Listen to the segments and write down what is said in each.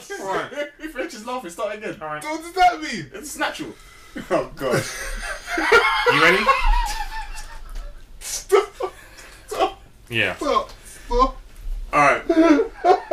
Alright. French is laughing. Start again. Alright. What does that mean? It's natural. Oh god. You ready? Stop. Stop. Yeah. Stop. Stop. Alright.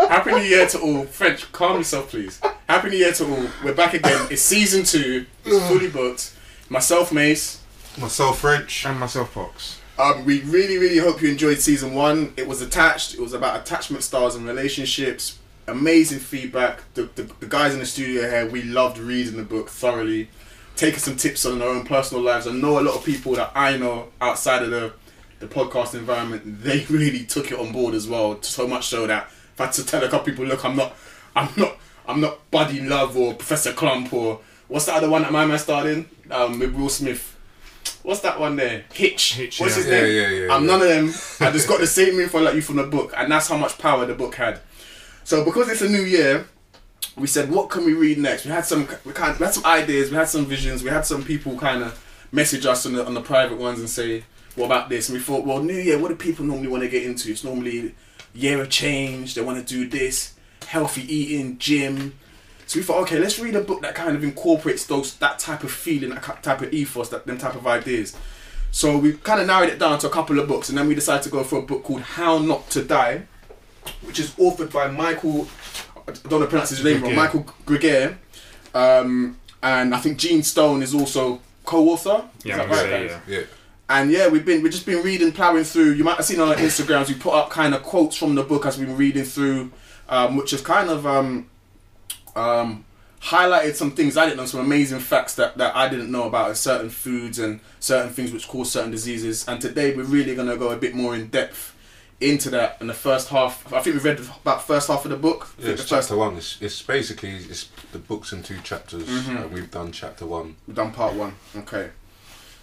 Happy New Year to all. French, calm yourself, please. Happy New Year to all. We're back again. It's season two. It's fully booked. Myself, Mace. Myself French. And myself, Pox. Um, we really, really hope you enjoyed season one. It was attached. It was about attachment styles and relationships. Amazing feedback. The, the, the guys in the studio here, we loved reading the book thoroughly, taking some tips on our own personal lives. I know a lot of people that I know outside of the the podcast environment, they really took it on board as well. So much so that if I had to tell a couple people, look, I'm not, I'm not, I'm not Buddy Love or Professor Klump or what's that other one that my man starred in um, with Will Smith. What's that one there? Hitch. Hitch, What's yeah. his Yeah, name? yeah, yeah, I'm yeah. none of them. I just got the same info like you from the book, and that's how much power the book had. So because it's a new year, we said, what can we read next? We had some, we kind, we had some ideas, we had some visions, we had some people kind of message us on the on the private ones and say, what about this? And we thought, well, new year, what do people normally want to get into? It's normally year of change. They want to do this, healthy eating, gym. So we thought, okay, let's read a book that kind of incorporates those that type of feeling, that type of ethos, that them type of ideas. So we kind of narrowed it down to a couple of books, and then we decided to go for a book called How Not to Die, which is authored by Michael. I don't want to pronounce his name wrong. Michael Greger, um, and I think Gene Stone is also co-author. Is Yeah, that right, say, yeah. Yeah. And yeah, we've been we've just been reading, plowing through. You might have seen on our Instagrams, we put up kind of quotes from the book as we've been reading through, um, which has kind of um, um, highlighted some things I didn't know, some amazing facts that, that I didn't know about certain foods and certain things which cause certain diseases. And today we're really gonna go a bit more in depth into that in the first half. I think we've read about first half of the book. I Yeah, it's the first chapter one. It's, it's basically it's the book's in two chapters, and we've done chapter one. We've done part one. Okay.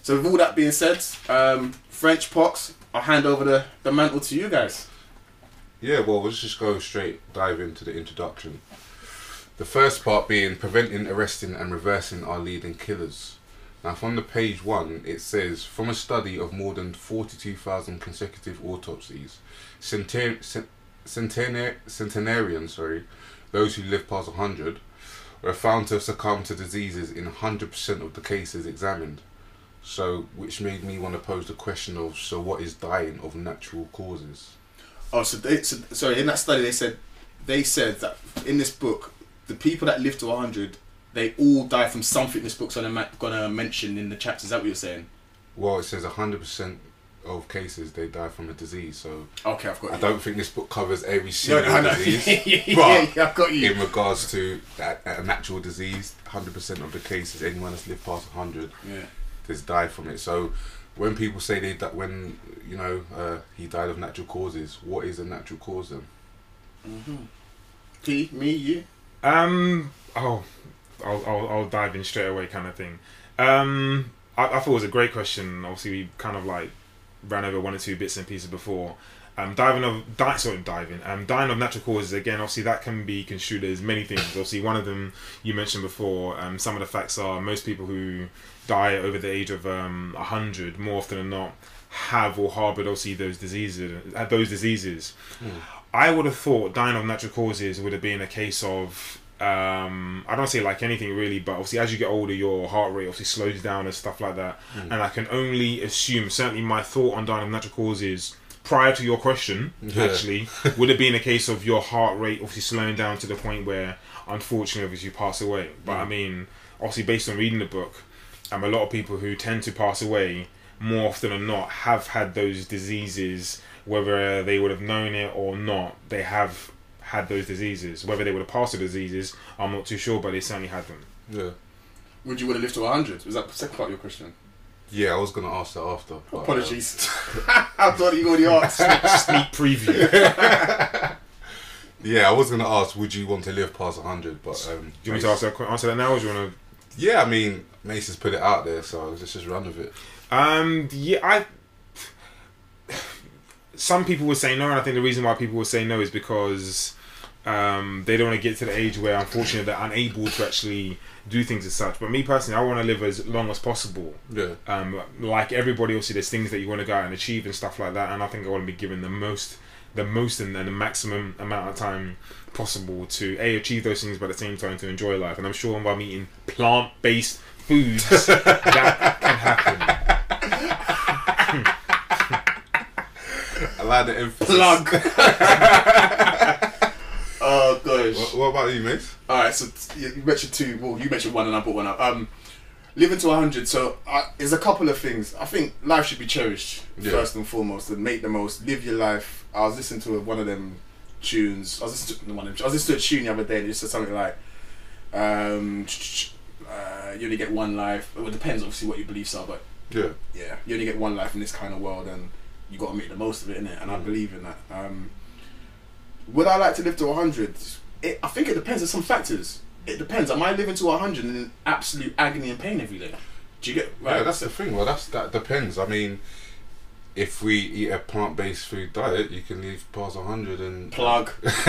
So with all that being said, um, French pox, I'll hand over the, the mantle to you guys. Yeah, well, let's just go straight dive into the introduction. The first part being preventing, arresting, and reversing our leading killers. Now, from the page one, it says from a study of more than 42,000 consecutive autopsies, centen- cent- centenar- centenarians, sorry, those who live past 100, were found to have succumbed to diseases in 100% of the cases examined. So, which made me want to pose the question of so, what is dying of natural causes? Oh, so they so, sorry. In that study, they said they said that in this book, the people that live to hundred, they all die from something. This book's gonna ma- gonna mention in the chapters. Is that what you're saying? Well, it says 100% of cases they die from a disease, so Okay, I've got you. I don't think this book covers every single no, no. disease. yeah, yeah, but yeah, I've got you. in regards to a, a natural disease, 100% of the cases, anyone that's lived past 100 Yeah. has died from it. So when people say they that when you know uh, he died of natural causes, what is a natural cause then? P, me, you. Um. Oh, I'll, I'll I'll dive in straight away, kind of thing. Um. I, I thought it was a great question. Obviously, we kind of like ran over one or two bits and pieces before. Um, diving of di- sorry, diving. Um, dying of natural causes again. Obviously, that can be construed as many things. Obviously, one of them you mentioned before. Um, some of the facts are most people who die over the age of um hundred, more often than not, have or harbored obviously those diseases. Had those diseases. I would have thought dying of natural causes would have been a case of um, I don't say like anything really, but obviously as you get older, your heart rate obviously slows down and stuff like that. And I can only assume, certainly my thought on dying of natural causes prior to your question Yeah. actually would have been a case of your heart rate obviously slowing down to the point where unfortunately obviously you pass away. But I mean, obviously based on reading the book, um, a lot of people who tend to pass away more often than not have had those diseases whether they would have known it or not they have had those diseases whether they would have passed the diseases i'm not too sure but they certainly had them Yeah. Would you want to live to hundred? Was that the second part of your question? Yeah, I was gonna ask that after. but, uh, Apologies. I thought you already asked. sneak preview yeah, I was gonna ask, would you want to live past 100? But um, you want me to ask that, answer that now or do you want to... Yeah, I mean, Mace has put it out there, so let's just run with it. to um yeah i some people would say no and i think the reason why people would say no is because um, they don't want to get to the age where unfortunately they're unable to actually do things as such but me personally i want to live as long as possible Yeah. um, like everybody obviously there's things that you want to go out and achieve and stuff like that and i think i want to be given the most the most and, and the maximum amount of time possible to a achieve those things, but at the same time to enjoy life. And I'm sure by eating plant based foods that can happen. I like the emphasis. Plug. What, what about you, mate? All right, so you mentioned two. Well, you mentioned one, and I put one up. Um, living to hundred. So uh, there's a couple of things. I think life should be cherished Yeah. first and foremost, and make the most. Live your life. I was listening to one of them tunes. I was listening to one of them, I was listening to a tune the other day. and it said something like, um, uh, "You only get one life." Well, it depends, obviously, what your beliefs are, but Yeah. yeah, you only get one life in this kind of world, and you got to make the most of it, innit? And I Mm. believe in that. Um, would I like to live to hundred? It, I think it depends on some factors. It depends. Am I living to hundred in absolute agony and pain every day? Do you get right? Yeah, that's the thing. Well, that's that depends. I mean, if we eat a plant-based food diet, you can live past hundred and plug.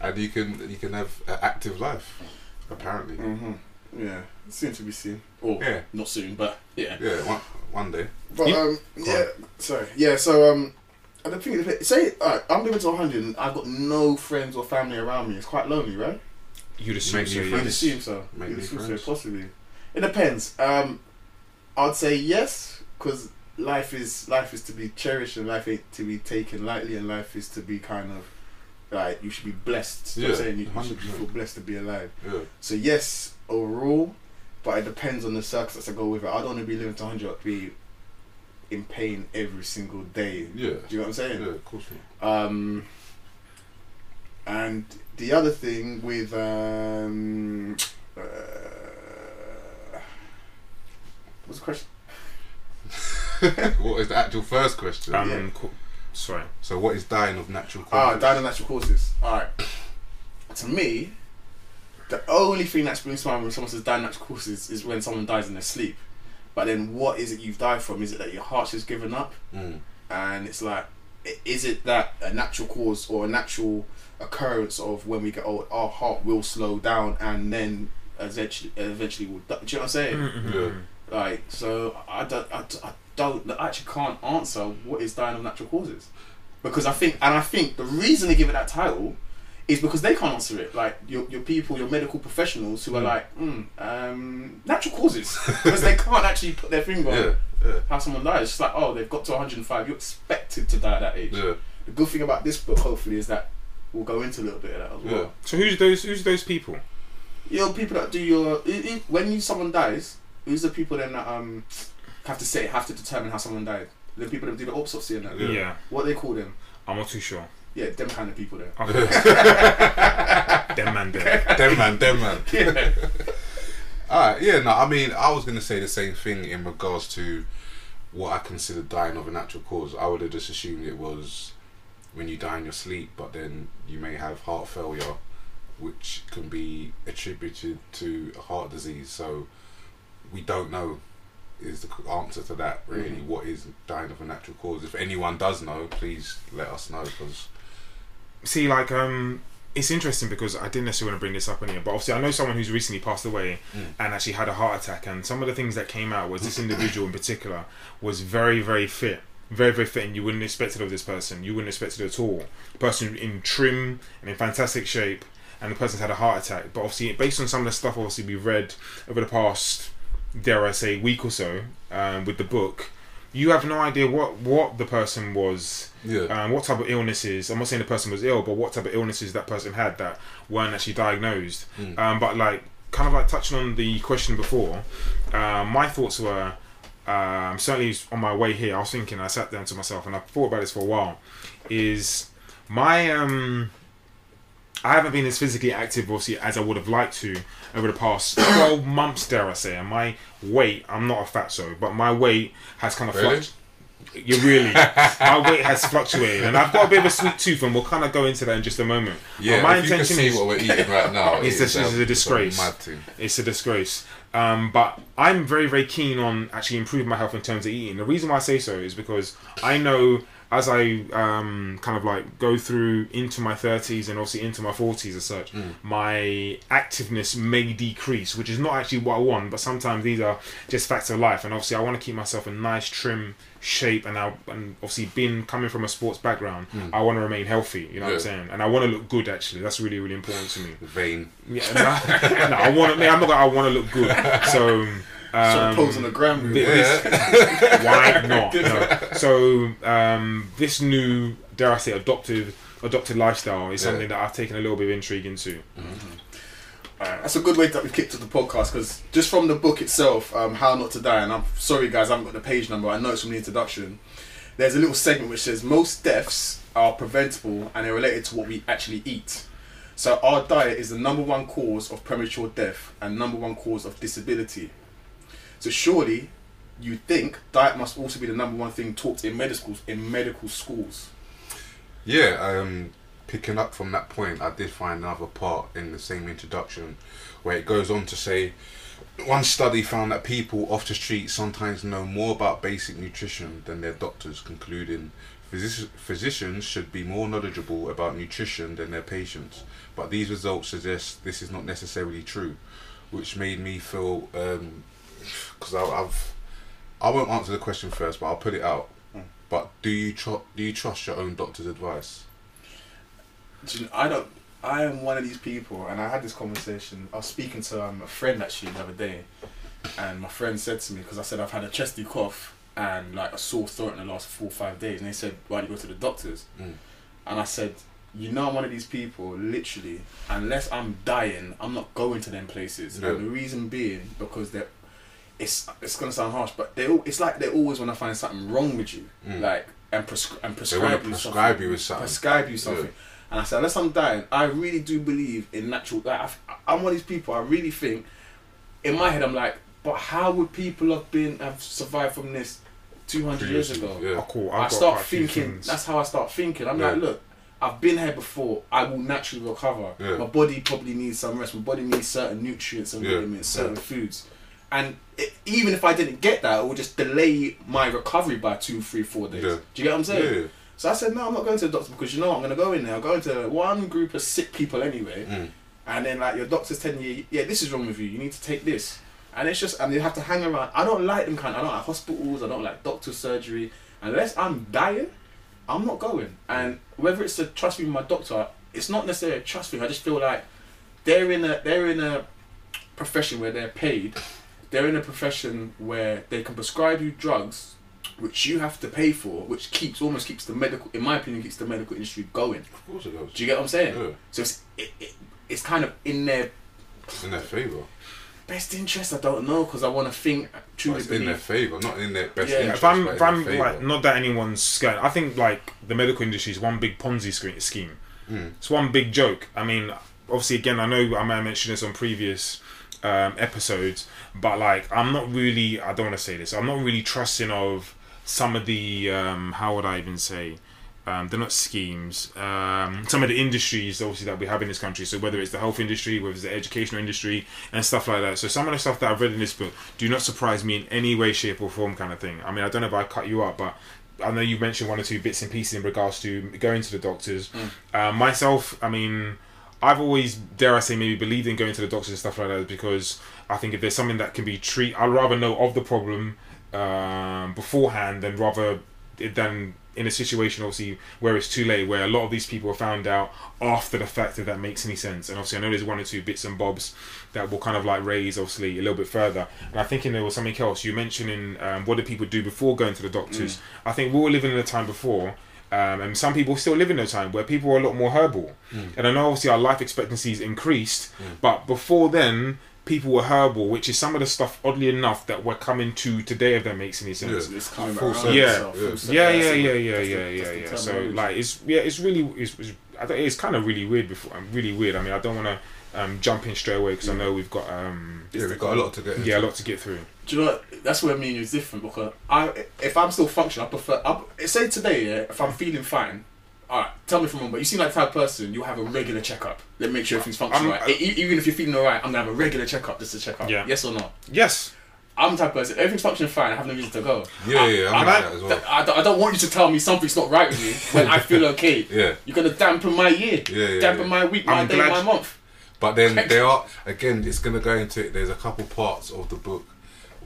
and you can you can have an active life. Apparently, hmm Yeah, soon to be seen. Or Yeah. not soon, but yeah. yeah. One, one day. But um, Go yeah. Sorry. Yeah. So um, I don't think it- say alright, I'm living to hundred and I've got no friends or family around me. It's quite lonely, right? You'd assume Make so. You'd friends. assume so. Make You'd new assume so, possibly. It depends. Um, I'd say yes, because life is life is to be cherished and life ain't to be taken lightly, and life is to be kind of like you should be blessed. You know what I'm Yeah, saying you, you should 100%. feel blessed to be alive. Yeah. So yes, overall, but it depends on the circumstances that go with it. I don't want to be living to 100, be in pain every single day. Yeah. Do you know what I'm saying? Yeah. Of course. Um, and the other thing with um, uh, what's the question? what is the actual first question? Um, Yeah. co- sorry. so, what is dying of natural Ah, causes? dying of natural causes. All right. To me, the only thing that springs to mind when someone says dying of natural causes is when someone dies in their sleep. But then, what is it you've died from? Is it that your heart's just given up? Mm. and it's like is it that a natural cause or a natural occurrence of when we get old our heart will slow down and then eventually eventually will die. do you know what I'm saying Mhm. like so I don't I don't I actually can't answer what is dying of natural causes because I think and I think the reason they give it that title is because they can't answer it like your, your people your medical professionals who are Mm. like mm, um, natural causes because they can't actually put their finger on Yeah. Yeah. how someone dies. It's just like, oh, they've got to 105. You're expected to die at that age. Yeah. The good thing about this book, hopefully, is that we'll go into a little bit of that as Yeah. well. So who's those? Who's those people? You know, people that do your i- i- when you someone dies, who's the people then that um have to say have to determine how someone died? The people that do the autopsy and that. Yeah. Yeah. What they call them? I'm not too sure. Yeah, them kind of people there. Them man there. Dem man, them man. Yeah. Alright, yeah, no, I mean, I was going to say the same thing in regards to what I consider dying of a natural cause. I would have just assumed it was when you die in your sleep, but then you may have heart failure, which can be attributed to heart disease. So we don't know is the answer to that really Mhm. what is dying of a natural cause if anyone does know please let us know because See, like, um, it's interesting because I didn't necessarily want to bring this up in here, but obviously I know someone who's recently passed away Mm. and actually had a heart attack, and some of the things that came out was this individual in particular was very, very fit. Very, very fit, and you wouldn't expect it of this person. You wouldn't expect it at all. person in trim and in fantastic shape, and the person's had a heart attack. But obviously, based on some of the stuff obviously we've read over the past, dare I say, week or so um, with the book, you have no idea what what the person was yeah um, what type of illnesses. I'm not saying the person was ill, but what type of illnesses that person had that weren't actually diagnosed. Mm. Um, but like, kind of like touching on the question before, um, my thoughts were um, certainly on my way here. I was thinking, I sat down to myself and I thought about this for a while. Is my um, I haven't been as physically active, obviously, as I would have liked to over the past 12 months, dare I say. And my weight, I'm not a fatso, but my weight has kind of Really? fluctuated. You really, my weight has fluctuated, and I've got a bit of a sweet tooth, and we'll kind of go into that in just a moment. yeah But my if you can intention is what we're eating right now It's it's, a- um, a disgrace. It's a disgrace. Um, but I'm very, very keen on actually improving my health in terms of eating. The reason why I say so is because I know as I um, kind of like go through into my 30s and obviously into my 40s as such, my activeness may decrease, which is not actually what I want, but sometimes these are just facts of life. And obviously, I want to keep myself in nice, trim shape. And, I, and obviously, being coming from a sports background, I want to remain healthy, you know what I'm saying? And I want to look good, actually. That's really, really important to me. Vain. Yeah, no, no, I want to. I'm not. gonna- I want to look good. So. Sort Um, of pose on the gram. thi- really. why not? No. So um, this new, dare I say, adopted adopted lifestyle is Yeah. something that I've taken a little bit of intrigue into. Alright, that's a good way that we've kicked to the podcast because just from the book itself, um, How Not to Die, and I'm sorry guys, I haven't got the page number, I know it's from the introduction. There's a little segment which says most deaths are preventable and they're related to what we actually eat. So our diet is the number one cause of premature death and number one cause of disability. So surely you think diet must also be the number one thing taught in medical schools in medical schools. Yeah, um, picking up from that point, I did find another part in the same introduction where it goes on to say one study found that people off the street sometimes know more about basic nutrition than their doctors, concluding physici- physicians should be more knowledgeable about nutrition than their patients. But these results suggest this is not necessarily true, which made me feel because I've I won't answer the question first, but I'll put it out. But do you tr- do you trust your own doctor's advice? Do you I don't. I am one of these people, and I had this conversation. I was speaking to um, a friend actually the other day, and my friend said to me because I said I've had a chesty cough and like a sore throat in the last four or five days, and they said why do you go to the doctors? Mm. And I said, you know, I'm one of these people. Literally, unless I'm dying, I'm not going to them places. Yeah. And the reason being because they're. It's it's gonna sound harsh, but they al- it's like they always want to find something wrong with you, Mm. like and prescri- and They want prescribe to you prescribe something you with something. prescribe you something. And I said, unless I'm dying, I really do believe in natural. Like, I, I'm one of these people. I really think, in my head, I'm like, but how would people have been have survived from this 200 years ago? Yeah. Oh, cool. I've I got start quite a few thinking. That's how I start thinking. I'm Yeah. like, look, I've been here before. I will naturally recover. Yeah. My body probably needs some rest. My body needs certain nutrients and Yeah. vitamins, certain foods. And it, even if I didn't get that, it would just delay my recovery by two, three, four days. Yeah. Do you get what I'm saying? Yeah. So I said, no, I'm not going to the doctor because you know what, I'm going to go in there. I'm going to one group of sick people anyway. Mm. And then like your doctor's telling you, yeah, this is wrong with you. You need to take this. And it's just, and you have to hang around. I don't like them kind. I don't like hospitals. I don't like doctor surgery. Unless I'm dying, I'm not going. And whether it's to trust me with my doctor, it's not necessarily a trust thing. I just feel like they're in a they're in a profession where they're paid. They're in a profession where they can prescribe you drugs, which you have to pay for, which keeps almost keeps the medical, in my opinion, keeps the medical industry going. Of course it does. Do you get what I'm saying? Yeah. So it's it, it, it's kind of in their It's in their favour. best interest. I don't know because I want to think But truly it's in their favour, not in their best Yeah. interest. if I'm, but if I'm like, not that anyone's scared. I think like the medical industry is one big Ponzi scheme. Mm. It's one big joke. I mean, obviously, again, I know I may have mentioned this on previous um, episodes, but like, I'm not really. I don't want to say this. I'm not really trusting of some of the. Um, how would I even say? Um, they're not schemes. Um, some of the industries, obviously, that we have in this country. So whether it's the health industry, whether it's the educational industry, and stuff like that. So some of the stuff that I've read in this book do not surprise me in any way, shape, or form, kind of thing. I mean, I don't know if I cut you up, but I know you mentioned one or two bits and pieces in regards to going to the doctors. Uh, myself, I mean, I've always, dare I say, maybe believed in going to the doctors and stuff like that because I think if there's something that can be treated, I'd rather know of the problem um, beforehand than rather than in a situation obviously where it's too late where a lot of these people are found out after the fact if that makes any sense. And obviously I know there's one or two bits and bobs that will kind of like raise obviously a little bit further. And I think in there was something else. You mentioning um, what do people do before going to the doctors? I think we were living in a time before um, and some people still live in a time where people are a lot more herbal and I know obviously our life expectancies increased but before then people were herbal which is some of the stuff oddly enough that we're coming to today if that makes any sense Yeah. It's coming Full back circle. Yeah. Yeah. full yeah, That's yeah, the- yeah, yeah, yeah, yeah, yeah. So like, it's yeah, it's really, it's, it's I don't, it's kind of really weird. Before, I'm really weird. I mean, I don't want to um, jump in straight away because I know we've got um, Yeah, we've got a lot to get into. yeah, a lot to get through. Do you know what? That's where me and you is different because I, if I'm still functioning, I prefer. I, say today, yeah, if I'm feeling fine, all right, tell me if I'm wrong, but you seem like the type of person you'll have a regular checkup. Let me make sure everything's functioning I'm- right. E- even if you're feeling alright, I'm gonna have a regular checkup just to check up. Yeah. Yes or no? Yes, I'm the type of person. Everything's functioning fine. I have no reason to go. Yeah, yeah, I'm I, like that as well. I, don't, I don't want you to tell me something's not right with me when I feel okay. Yeah. You're gonna dampen my year. Yeah, yeah, dampen yeah. my week, my I'm day, my month. But then there are again, it's gonna go into it, there's a couple parts of the book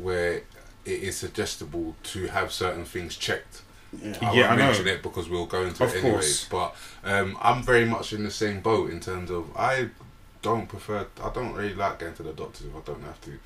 where it is suggestible to have certain things checked. Yeah. I Yeah, won't I know. mention it because we'll go into Of it anyways. But um, I'm very much in the same boat in terms of I don't prefer. I don't really like going to the doctors if I don't have to.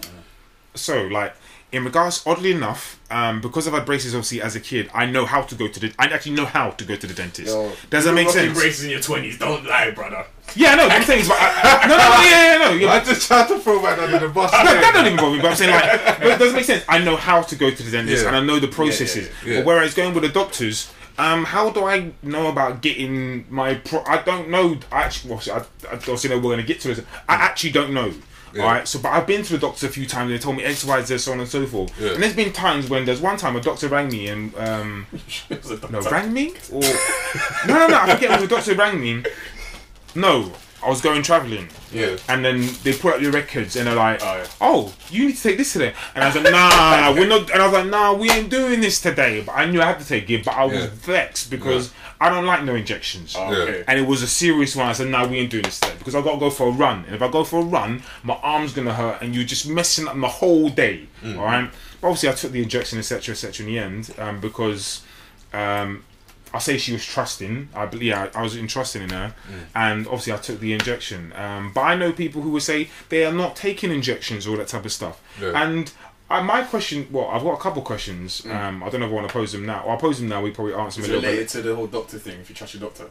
so like in regards oddly enough um because i've had braces obviously as a kid i know how to go to the i actually know how to go to the dentist Yo, does that make sense braces in your twenties. Don't lie, brother. Yeah no i'm saying is, but I, no no no yeah yeah no yeah, I but, just tried to throw that under the bus. that, that don't even bother me but i'm saying like but it doesn't make sense i know how to go to the dentist Yeah. and i know the processes yeah. but whereas going with the doctors um, how do I know about getting my pro? I don't know. I actually, well, I, I obviously know we're going to get to this. I actually don't know. Yeah. All right. So, but I've been to the doctor a few times. and They told me X, Y, Z, so on and so forth. Yeah. And there's been times when there's one time a doctor rang me and um, no, rang me or no, no, no. I forget when the doctor rang me. No, I was going traveling. Yeah. And then they put up your records and they're like, Oh, yeah. "Oh, you need to take this today." And I was like, "Nah, we're not." And I was like, "Nah, we ain't doing this today." But I knew I had to take it, but I was Yeah. vexed because I don't like no injections. Oh, Yeah. And it was a serious one. I said, "Nah, we ain't doing this today because I got to go for a run. And if I go for a run, my arm's gonna hurt, and you're just messing up my whole day." Mm. All right. But obviously, I took the injection, etc., etc. In the end, um, because um, I say she was trusting. I believe yeah, I was entrusting in her, and obviously I took the injection. Um, but I know people who would say they are not taking injections, all that type of stuff. And uh, my question, well, I've got a couple questions. Um, I don't know if I want to pose them now. I'll pose them now. We probably answer them a little bit. related to the whole doctor thing. If you trust your doctor.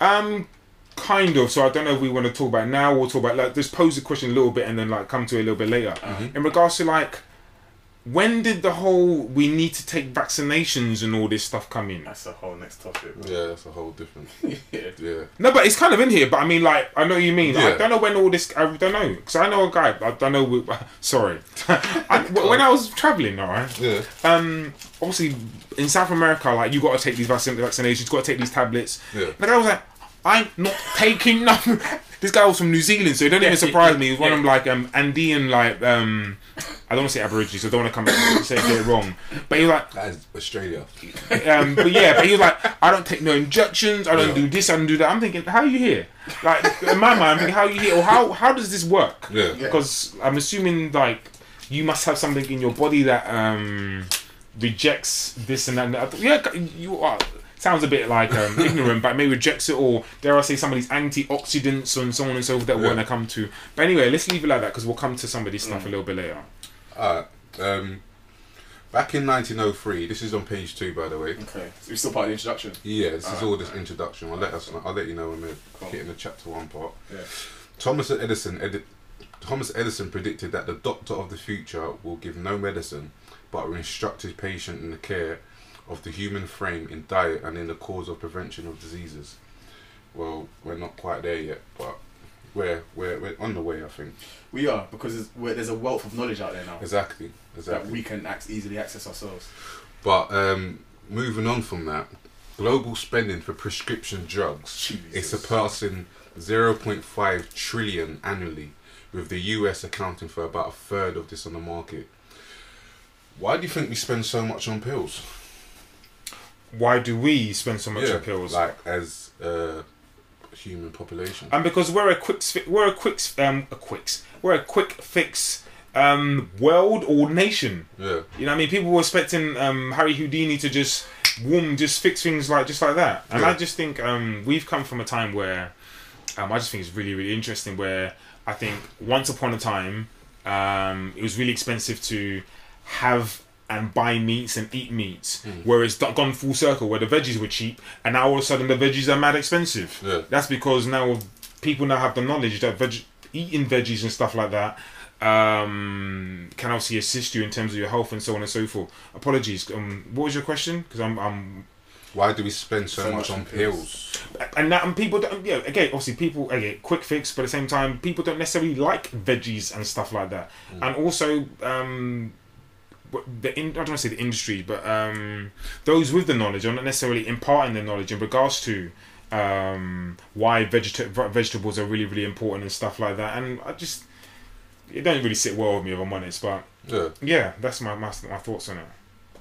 Um, kind of. So I don't know if we want to talk about it now or talk about like just pose the question a little bit and then like come to it a little bit later. In regards to like, when did the whole we need to take vaccinations and all this stuff come in? That's a whole next topic. Yeah, that's a whole different. yeah. Yeah. No, but it's kind of in here. But I mean, like, I know what you mean. Yeah. I don't know when all this. I don't know because I know a guy. I don't know. wh- Sorry, I, when I was traveling, all right. Yeah. Um, obviously in South America, like you got to take these vaccin- vaccinations, You got to take these tablets. Yeah. The guy was like, I'm not taking nothing. This guy was from New Zealand, so it don't even surprise me. He was one of them like um Andean like um I don't want to say Aborigines, so I don't want to come back and say get it wrong. But he was like That is Australia. um, but yeah, but he was like, I don't take no injections, I don't Yeah. do this, I don't do that. I'm thinking, how are you here? Like in my mind, I'm thinking, how are you here? Or how how does this work? Yeah. Because I'm assuming like you must have something in your body that um rejects this and that. And that. Yeah, you are. Sounds a bit like um, ignorant, but maybe rejects it, or dare I say, some of these antioxidants and so on and so forth that we're gonna come to. But anyway, let's leave it like that because we'll come to some of this stuff a little bit later. Alright. Um, back in 1903, this is on page two, by the way. Okay. So we're still part of the introduction. Yeah, this is Alright, all this introduction. I'll let us. I'll let you know when we're Cool. hitting the chapter one part. Yeah. Thomas Edison. Edi- Thomas Edison predicted that the doctor of the future will give no medicine, but will instruct his patient in the care of the human frame in diet and in the cause of prevention of diseases. Well, we're not quite there yet, but we're we're, we're on the way. I think We are because there's, we're, there's a wealth of knowledge out there now exactly, that exactly. we can ac- easily access ourselves. But um, moving on from that, global spending for prescription drugs is surpassing 0.5 trillion annually, with the US accounting for about a third of this on the market. Why do you think we spend so much on pills? Why do we spend so much on pills? like as a human population. and because we're a quick we're a quick um a quick we're a quick fix um world or nation yeah, you know what i mean people were expecting um harry houdini to just boom just fix things like just like that and Yeah. i just think um we've come from a time where um i just think it's really really interesting where i think once upon a time um it was really expensive to have and buy meats and eat meats, where it's do- gone full circle, where the veggies were cheap, and now all of a sudden the veggies are mad expensive. Yeah. That's because now people now have the knowledge that veg- eating veggies and stuff like that um, can obviously assist you in terms of your health and so on and so forth. Apologies. Um, what was your question? Because I'm, I'm why do we spend so, So much, much on pills. pills? and that and people don't yeah again obviously people again quick fix but at the same time people don't necessarily like veggies and stuff like that and also um the in, I don't want to say the industry but um those with the knowledge are not necessarily imparting their knowledge in regards to um why vegeta- vegetables are really really important and stuff like that and I just it don't really sit well with me if I'm honest. But Yeah, yeah, that's my my, my thoughts on it.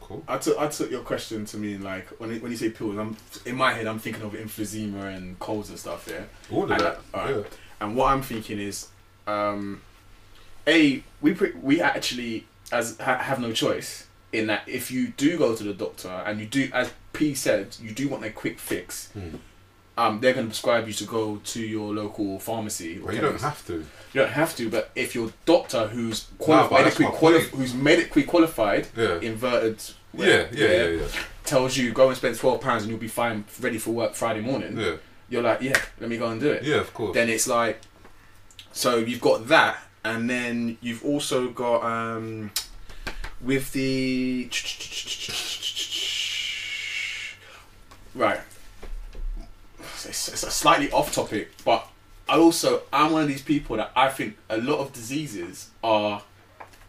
cool. I took I took your question to mean like when it, when you say pills, I'm in my head I'm thinking of emphysema and colds and stuff. Yeah. All of And, that. uh. Yeah. And what I'm thinking is, um, a we pre- we actually as ha- have no choice in that if you do go to the doctor and you do as P said you do want a quick fix, Hmm. um, they're going to prescribe you to go to your local pharmacy. Well, you don't have to. You don't have to, but if your doctor who's No, quali- but medically quali- who's medically qualified, Yeah. inverted, Yeah, yeah, yeah, yeah. tells you go and spend twelve pounds and you'll be fine, ready for work Friday morning. Yeah, You're like, yeah, let me go and do it. yeah, of course. Then it's like, so you've got that, and then you've also got um, with the right. It's, it's a slightly off topic, but I also I'm one of these people that I think a lot of diseases are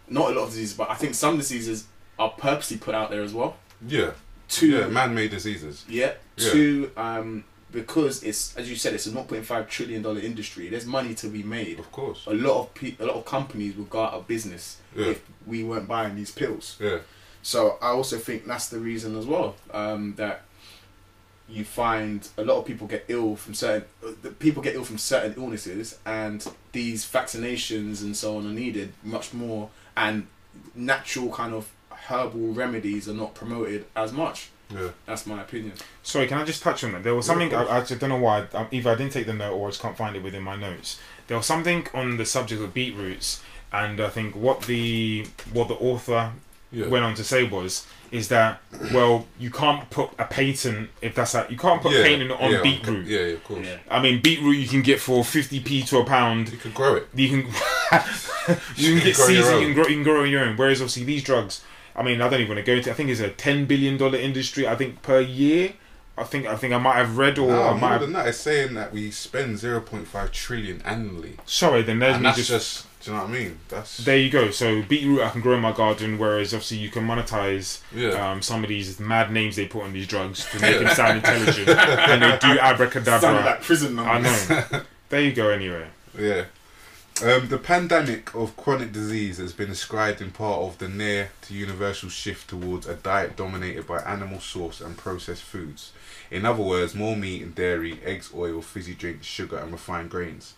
not a lot of diseases, but I think some diseases are purposely put out there as well. Yeah, To yeah, man-made diseases. yeah. Yeah. To um because it's as you said it's a 0.5 trillion dollar industry. There's money to be made. Of course. A lot of pe- a lot of companies would go out of business Yeah. if we weren't buying these pills. Yeah, So I also think that's the reason as well um, that you find a lot of people get ill from certain uh, the people get ill from certain illnesses, and these vaccinations and so on are needed much more, and natural kind of herbal remedies are not promoted as much. Yeah. That's my opinion. Sorry, can I just touch on that? There was Yeah, something I. I just don't know why. um, Either I didn't take the note or I just can't find it within my notes. There was something on the subject of beetroots, and I think what the what the author Yeah. went on to say was is that well you can't put a patent if that's a, you can't put yeah. a patent on yeah, beetroot. Yeah, yeah, of course. I mean beetroot you can get for fifty p to a pound. You can grow it. You can you You can get grow seeds. You can grow. You can grow on your own. Whereas obviously these drugs. I mean, I don't even want to go into. I think it's a ten billion dollar industry. I think per year. I think I think I might have read or No, I more might have. than that, it's saying that we spend 0.5 trillion annually. Sorry, then there's and me that's just, just, do you know what I mean? That's, There you go. So beetroot I can grow in my garden, whereas obviously you can monetize yeah. um, some of these mad names they put on these drugs to make them sound intelligent, and they do abracadabra. Sounded like prison I know. There you go. Anyway, Yeah. Um, the pandemic of chronic disease has been ascribed in part of the near to universal shift towards a diet dominated by animal source and processed foods. In other words, more meat and dairy, eggs, oil, fizzy drinks, sugar, and refined grains.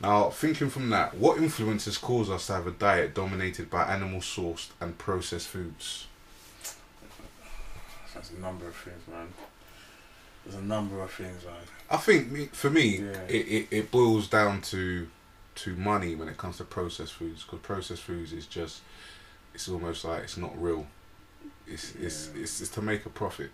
Now, thinking from that, what influences cause us to have a diet dominated by animal sourced and processed foods? That's a number of things, man. There's a number of things, man. I think for me, Yeah. it, it, it boils down to to money when it comes to processed foods because processed foods is just it's almost like it's not real. It's it's, Yeah. it's it's to make a profit.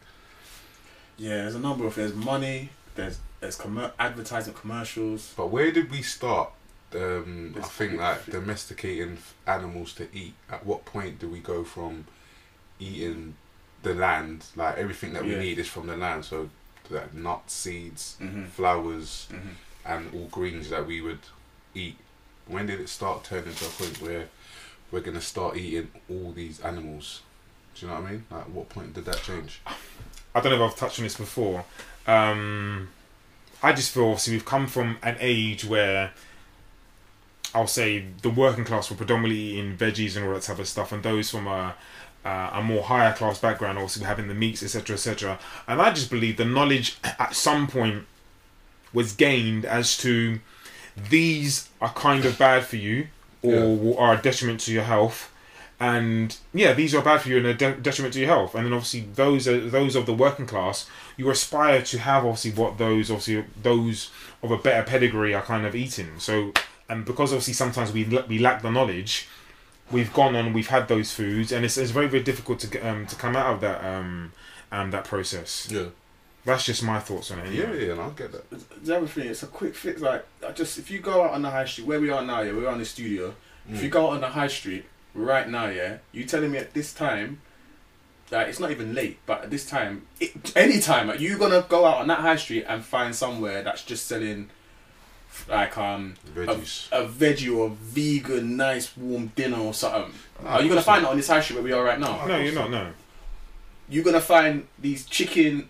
Yeah, there's a number of there's money. There's there's commer- advertising commercials. But where did we start? Um, I think like domesticating animals to eat. At what point do we go from eating the land, like everything that we Yeah. need is from the land, so that nuts, seeds, Mm-hmm. flowers, Mm-hmm. and all greens that we would eat. When did it start turning to a point where we're gonna start eating all these animals? Do you know what I mean? Like, what point did that change? I don't know if I've touched on this before. Um, I just feel obviously we've come from an age where I'll say the working class were predominantly eating veggies and all that type of stuff, and those from a uh, a more higher class background also having the meats, etc., etc. And I just believe the knowledge at some point was gained as to these are kind of bad for you or Yeah. are a detriment to your health. And yeah these are bad for you and a de- detriment to your health. And then obviously those are those of the working class you aspire to have obviously what those obviously those of a better pedigree are kind of eating. So and because obviously sometimes we we lack the knowledge we've gone on we've had those foods and it's, it's very very difficult to get, um to come out of that um um that process. Yeah, that's just my thoughts on it yeah, anyway. yeah. And I get that. The other thing, it's a quick fix. Like, I just if you go out on the high street, where we are now, yeah, we're on the studio. If you Mm. go out on the high street right now, yeah, you telling me at this time, like it's not even late, but at this time, it, any time, like, you gonna go out on that high street and find somewhere that's just selling, like um, Veggies. a veggie or vegan, nice warm dinner or something. No, Are you gonna course find it on this high street where we are right now? no you're not no You're gonna find these chicken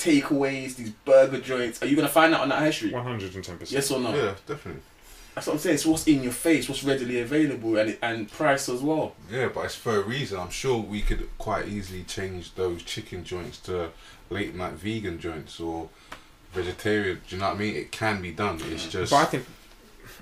takeaways, these burger joints. Are you gonna find that on that high street? 110% Yes or no? Yeah, definitely. That's what I'm saying. It's what's in your face, what's readily available, and and price as well. Yeah, but it's for a reason. I'm sure we could quite easily change those chicken joints to late night vegan joints or vegetarian. Do you know what I mean? It can be done. It's mm. just. But I think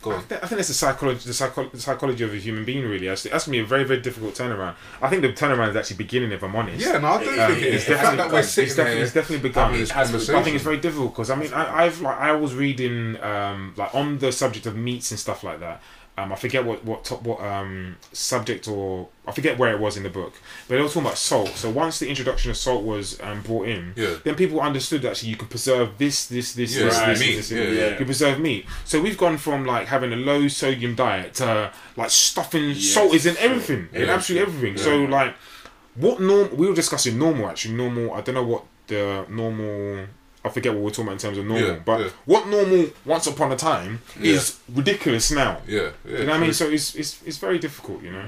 go I on. think, I think that's the psychology, the, psycho- the psychology of a human being. Really, that's, that's gonna be a very, very difficult turnaround. I think the turnaround is actually beginning. If I'm honest, Yeah, no, I don't Um, think it is. it's The fact definitely that we're sitting it's definitely, there it's definitely begun. having this conversation. I think it's very difficult because I mean I, I've like I was reading um, like on the subject of meats and stuff like that. Um, I forget what what top, what um, subject or I forget where it was in the book, but they were talking about salt. So once the introduction of salt was um, brought in, Yeah. then people understood that actually you can preserve this, this, this, Yeah, this, right. this, meat, this, yeah, this. You can preserve meat. So we've gone from like having a low sodium diet to like stuffing Yes, salt is in everything, in absolutely everything. So like what norm we were discussing normal actually normal I don't know what the normal I forget what we're talking about in terms of normal Yeah, but yeah. what normal once upon a time Yeah. is ridiculous now Yeah, yeah. you know what I mean so it's, it's it's very difficult you know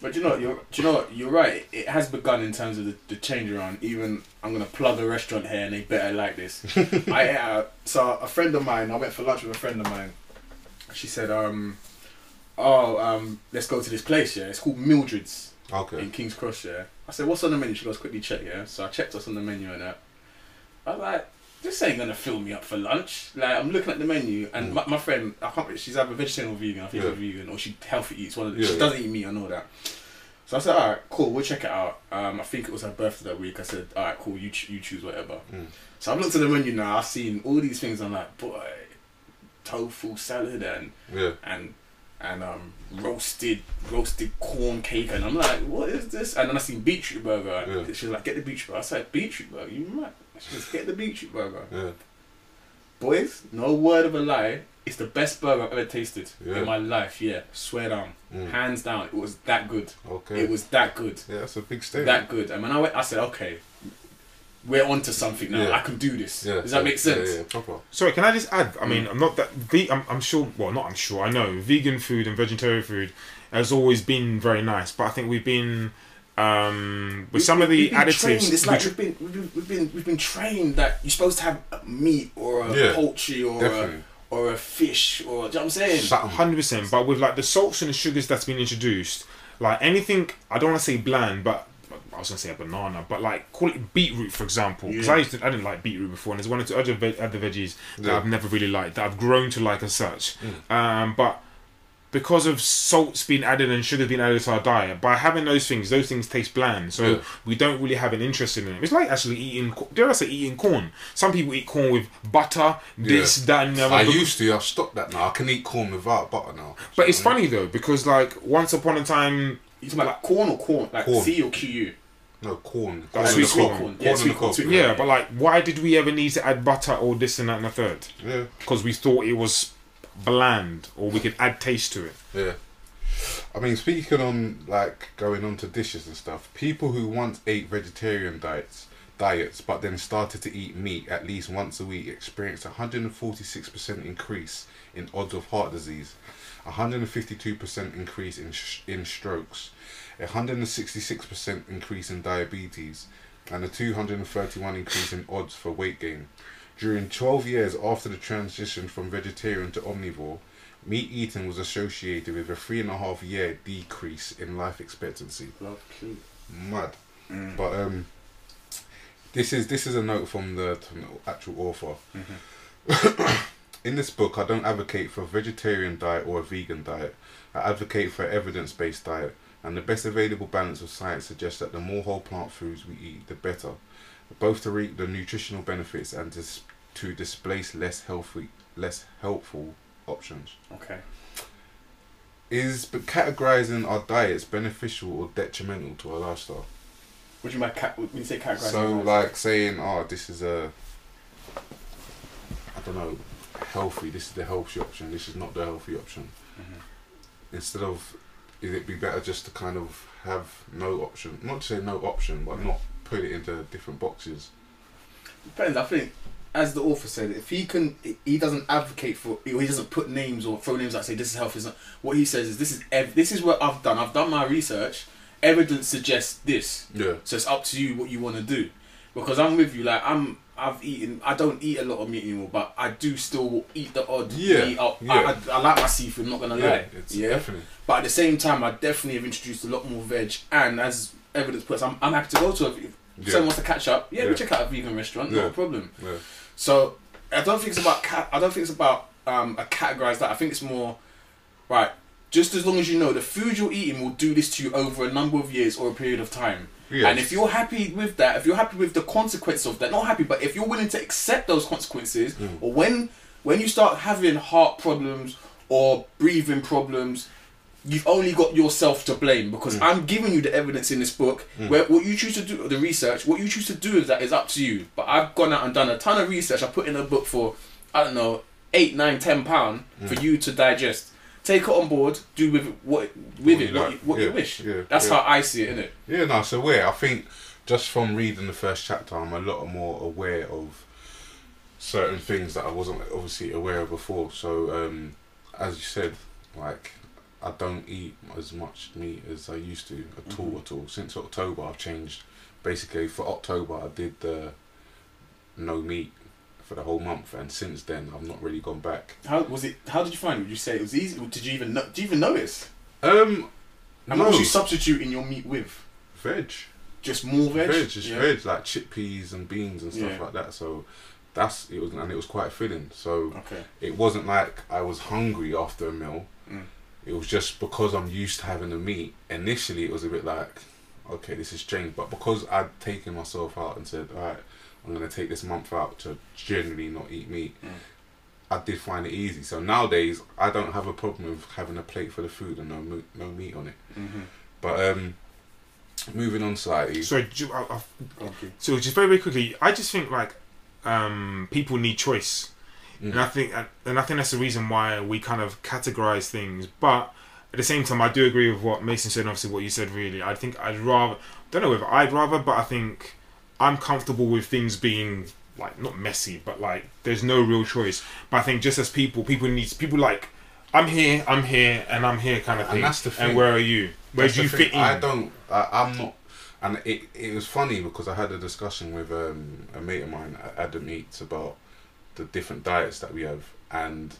But you know, you're, do you know what? You're right. It has begun in terms of the, the change around. Even I'm gonna plug a restaurant here, and they better like this. I ate out. So a friend of mine, I went for lunch with a friend of mine. She said, um, "Oh, um, let's go to this place. Yeah, it's called Mildred's Okay. in King's Cross. Yeah." I said, "What's on the menu?" She goes, "Quickly check." Yeah. So I checked what's on the menu and that. I was like, "This ain't gonna fill me up for lunch." Like I'm looking at the menu, and Mm. my, my friend, I can't. remember, She's either vegetarian or vegan. I think Yeah. she's vegan, or she healthy eats. One of the, Yeah, she yeah. doesn't eat meat. I know that. So I said, all right, cool, we'll check it out. Um, I think it was her birthday that week. I said, all right, cool, you, ch- you choose whatever. Mm. So I've looked at the menu now. I've seen all these things. I'm like, boy, tofu salad and Yeah. and and um roasted roasted corn cake, and I'm like, what is this? And then I seen beetroot burger. Yeah. She's like, get the beetroot burger. I said, beetroot burger, you mad? She goes, get the beetroot burger. Yeah. Boys, no word of a lie. It's the best burger I've ever tasted Yeah. in my life. Yeah, swear down, Mm. hands down. It was that good. Okay. It was that good yeah, that's a big statement. that good. And when I went, I said, okay, we're onto something now. Yeah. I can do this. Yeah. Does that yeah, make sense? Yeah, yeah, proper. sorry can I just add I Mm. mean I'm not that ve- I'm, I'm sure well not I'm sure I know vegan food and vegetarian food has always been very nice but I think we've been um, with some of the we've been additives trained, it's like we we've been, we've been we've been we've been trained that you're supposed to have a meat or a Yeah, poultry or a, or a fish or do you know what I'm saying? Hundred percent, but with like the salts and the sugars that's been introduced, like anything, I don't want to say bland, but I was gonna say a banana, but like call it beetroot for example, because Yeah. I used to, I didn't like beetroot before, and there's one or two other ve- other veggies that Yeah. I've never really liked that I've grown to like as such, um, but because of salts being added and sugar being added to our diet, by having those things, those things taste bland, so Yeah. we don't really have an interest in them. It's like actually eating, co- dare I say, eating corn. Some people eat corn with butter, this, Yeah. that, and the other. I used to. I've stopped that now. I can eat corn without butter now. But it's funny though because like once upon a time, You talking about like corn or corn? Like Corn. C or QU? No corn. That's Corn sweet on the corn. Yeah, Corn sweet the corn, yeah, but like, why did we ever need to add butter or this and that and the third? Yeah. Because we thought it was bland or we could add taste to it. Yeah. I mean, speaking on like going on to dishes and stuff, people who once ate vegetarian diets, diets, but then started to eat meat at least once a week, experienced a hundred and forty-six percent increase in odds of heart disease, a hundred and fifty-two percent increase in sh- in strokes, a hundred and sixty-six percent increase in diabetes, and a two hundred and thirty-one increase in odds for weight gain. During 12 years after the transition from vegetarian to omnivore, meat eating was associated with a three and a half year decrease in life expectancy. Mad. Mm. But um, this is this is a note from the, from the actual author. In this book, I don't advocate for a vegetarian diet or a vegan diet. I advocate for an evidence-based diet, and the best available balance of science suggests that the more whole plant foods we eat, the better, both to reap the nutritional benefits and to, to displace less healthy, less helpful options. Okay. Is but categorizing our diets beneficial or detrimental to our lifestyle? What do you mean by cat? When you say categorizing? So, like saying, "Oh, this is a, I don't know, healthy. This is the healthy option. This is not the healthy option." Mhm. Instead of, is it be better just to kind of have no option? Not to say no option, but not put it into different boxes. Depends. I think, as the author said, if he can, he doesn't advocate for, or he doesn't put names or throw names out. Say this is healthy. This is not. What he says is this is ev- this is what I've done. I've done my research. Evidence suggests this. Yeah. So it's up to you what you want to do. Because I'm with you. Like I'm, I've eaten. I don't eat a lot of meat anymore, but I do still eat the odd Yeah, meat. I, yeah. I, I, I like my seafood. Not gonna Yeah, lie. it's yeah. definitely. But at the same time, I definitely have introduced a lot more veg. And as evidence puts, I'm, I'm happy to go to a. If Yeah. someone wants to catch up, yeah, we Yeah. check out a vegan restaurant. Yeah. a problem. Yeah. So I don't think it's about ca- I don't think it's about um, a categorized that. I think it's more right. Just as long as you know the food you're eating will do this to you over a number of years or a period of time. Yeah. And if you're happy with that, if you're happy with the consequence of that, not happy, but if you're willing to accept those consequences, Mm. or when when you start having heart problems or breathing problems, you've only got yourself to blame because Mm. I'm giving you the evidence in this book. Where what you choose to do, the research, what you choose to do is that is up to you. But I've gone out and done a ton of research. I put in a book for I don't know eight, nine, ten pound for Mm. you to digest. Take it on board. Do with it what with What it you what, like. you, what you wish. yeah, That's yeah. how I see it, innit? Yeah, no, so aware. I think just from reading the first chapter, I'm a lot more aware of certain things that I wasn't obviously aware of before. So, um, as you said, like I don't eat as much meat as I used to at all. Mhm. At all since October, I've changed. Basically, for October, I did the no meat for the whole month, and since then, I've not really gone back. How was it? How did you find it? Would you say it was easy? Did you even know, did you even notice? Um, And no, what was you substituting your meat with? veg. Just more veg. veg, just Yeah. veg, like chickpeas and beans and stuff Yeah. like that. So that's it was, and it was quite filling. So Okay. it wasn't like I was hungry after a meal. It was just because I'm used to having the meat. Initially, it was a bit like, okay, this is strange. But because I'd taken myself out and said, all right, I'm gonna take this month out to generally not eat meat. Mm. I did find it easy. So nowadays, I don't have a problem with having a plate full of food and no no meat on it. Mm-hmm. But um, moving on slightly. Sorry, ju- I, I, Okay. so just very, very quickly, I just think like um, people need choice, Mm. and I think and I think that's the reason why we kind of categorize things. But at the same time, I do agree with what Mason said. and Obviously, what you said. Really, I think I'd rather. Don't know if I'd rather, but I think I'm comfortable with things being like not messy, but like there's no real choice. But I think just as people, people need people like I'm here, I'm here, and I'm here kind of And thing. that's the thing. And where are you? Where That's do you fit in? I don't. I, I'm not. And it it was funny because I had a discussion with um, a mate of mine, Adam Eats, about the different diets that we have, and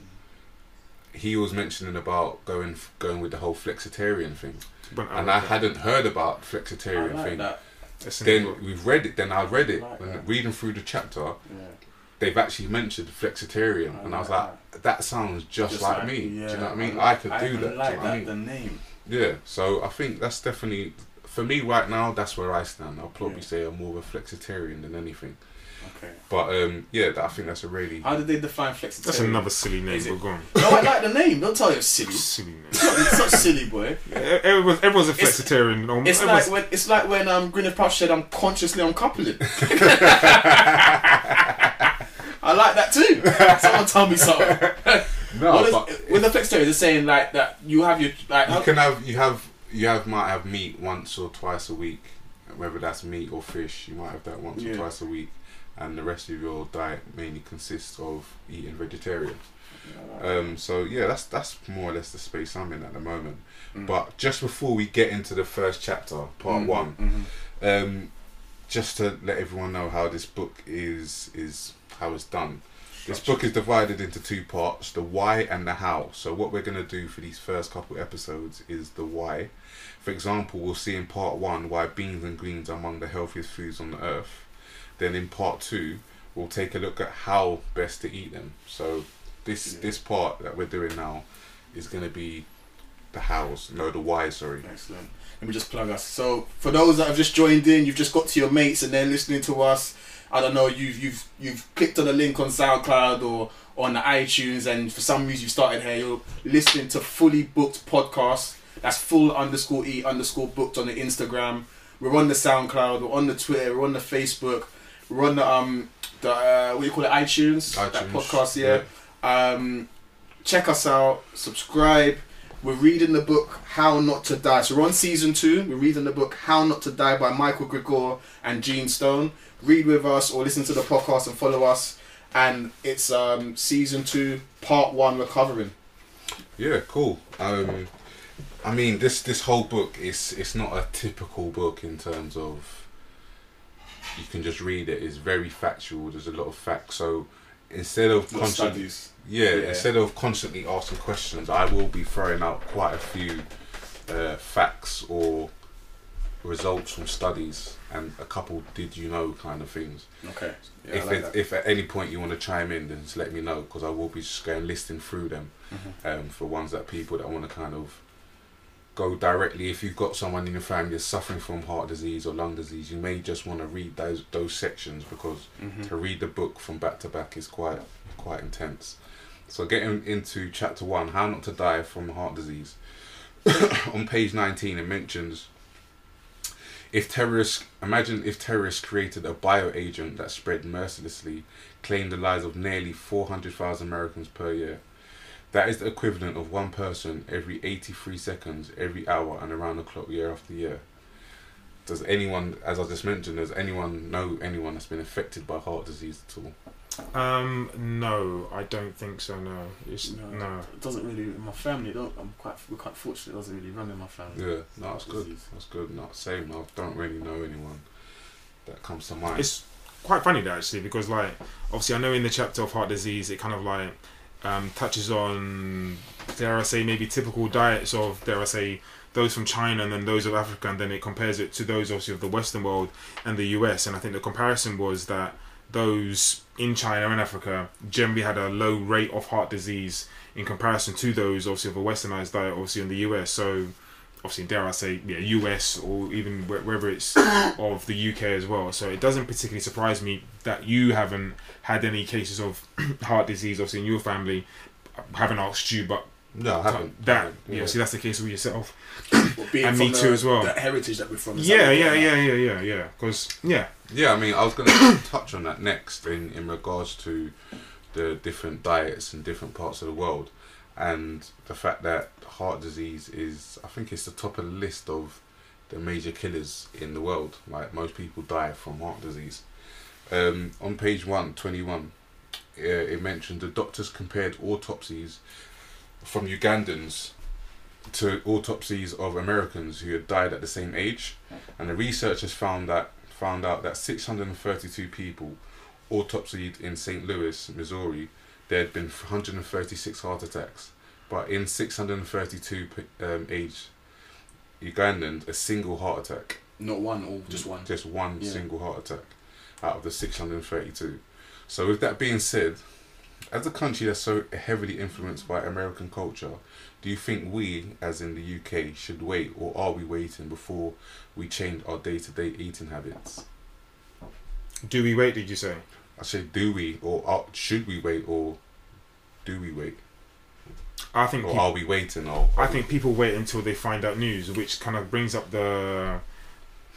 he was mentioning about going going with the whole flexitarian thing, But and I like that. hadn't heard about flexitarian like thing. that. That's in the Then book. we've read it. Then I read it. Like and that. reading through the chapter, Yeah. they've actually mentioned flexitarian, I and I was like like, that sounds just, like, me. Do you know what I mean? I, could do even that. Like do you know what I that. mean? The name. Yeah, so I think that's definitely for me right now. That's where I stand. I'll probably Yeah. say I'm more of a flexitarian than anything. Okay. But um, yeah, that, I think that's a really How did they define flexitarian? That's another silly name. Is it- But go on. No, I like the name. Don't tell you it's silly. Silly name. It's not, it's not silly, boy. Yeah, Everyone's, everyone's a It's- flexitarian. Um, It's like when it's like when um Gwyneth Paltrow said I'm consciously uncoupling. I like that too. Someone tell me something. no, What is, but with the flexitarian, it's saying like that you have your like you how- can have you have you have might have meat once or twice a week, whether that's meat or fish. You might have that once Yeah. or twice a week, and the rest of your diet mainly consists of eating vegetarian. Um, so yeah, that's that's more or less the space I'm in at the moment. Mm. But just before we get into the first chapter, part Mhm, one, mhm. um, just to let everyone know how this book is is how it's done. This book is divided into two parts: the why and the how. So what we're gonna do for these first couple episodes is the why. For example, we'll see in part one why beans and greens are among the healthiest foods on the earth. Then in part two, we'll take a look at how best to eat them. So this Yeah. this part that we're doing now is gonna be the hows, no the why. Sorry. Excellent. Let me just plug us. So for those that have just joined in, you've just got to your mates and they're listening to us. I don't know, you've you've you've clicked on a link on SoundCloud or on the iTunes, and for some reason you've started here. You're listening to fully booked podcast. That's full underscore e underscore booked on the Instagram. We're on the SoundCloud. We're on the Twitter. We're on the Facebook. We're on the um the uh, what do you call it iTunes. That iTunes, podcast, yeah. Um, check us out. Subscribe. We're reading the book How Not to Die. So we're on season two. We're reading the book How Not to Die by Michael Greger and Gene Stone. Read with us or listen to the podcast and follow us. And it's um, season two, part one, recovering. Yeah, cool. Um, I mean, this this whole book is it's not a typical book in terms of you can just read it. It's very factual. There's a lot of facts. So instead of constantly, yeah, Yeah. instead of constantly asking questions, I will be throwing out quite a few uh, facts or results from studies and a couple did you know kind of things. Okay. Yeah, if like it, if at any point you want to chime in, then just let me know because I will be just going listing through them Mhm. um, for ones that people that want to kind of go directly. If you've got someone in your family suffering from heart disease or lung disease, you may just want to read those those sections because Mhm. to read the book from back to back is quite quite intense. So getting into chapter one, how not to die from heart disease. On page nineteen, it mentions if terrorists imagine if terrorists created a bioagent that spread mercilessly, claimed the lives of nearly four hundred thousand Americans per year. That is the equivalent of one person every eighty-three seconds, every hour, and around the clock, year after year. Does anyone, as I just mentioned, does anyone know anyone that's been affected by heart disease at all? Um, no, I don't think so. No, it's No. no. It doesn't really my family. Don't, I'm quite we're quite fortunate. It doesn't really run in my family. Yeah, no, that's good. Disease. That's good. Not same. I don't really know anyone that comes to mind. It's quite funny though, actually, because like obviously I know in the chapter of heart disease it kind of like um, touches on dare I say maybe typical diets of dare I say those from China and then those of Africa, and then it compares it to those obviously of the Western world and the US. And I think the comparison was that those in China and Africa generally had a low rate of heart disease in comparison to those obviously of a westernized diet obviously in the US. So obviously dare I say yeah US or even wh- wherever it's of the UK as well. So it doesn't particularly surprise me that you haven't had any cases of heart disease obviously in your family. I haven't asked you, but no, I haven't. that Yeah. yeah. See, that's the case with yourself. Well, being And me the, too as well. The heritage that we're from. is Yeah, that yeah, yeah, yeah, yeah, yeah. Because yeah, Yeah, I mean, I was going to touch on that next in, in regards to the different diets in different parts of the world and the fact that heart disease is, I think it's the top of the list of the major killers in the world. Like, most people die from heart disease. Um, on page 121, uh, it mentioned the doctors compared autopsies from Ugandans to autopsies of Americans who had died at the same age, and the researchers found that found out that 632 people autopsied in St. Louis, Missouri, there had been 136 heart attacks, but in 632 p- um, aged Ugandans, a single heart attack, Not one or just one. just one Yeah. single heart attack out of the 632. So, with that being said, as a country that's so heavily influenced by American culture, do you think we, as in the UK, should wait or are we waiting before we change our day to day eating habits? do we wait? Did you say? I say, do we or are, should we wait or do we wait? I think Or are we waiting? Or I think people wait until they find out news, which kind of brings up the.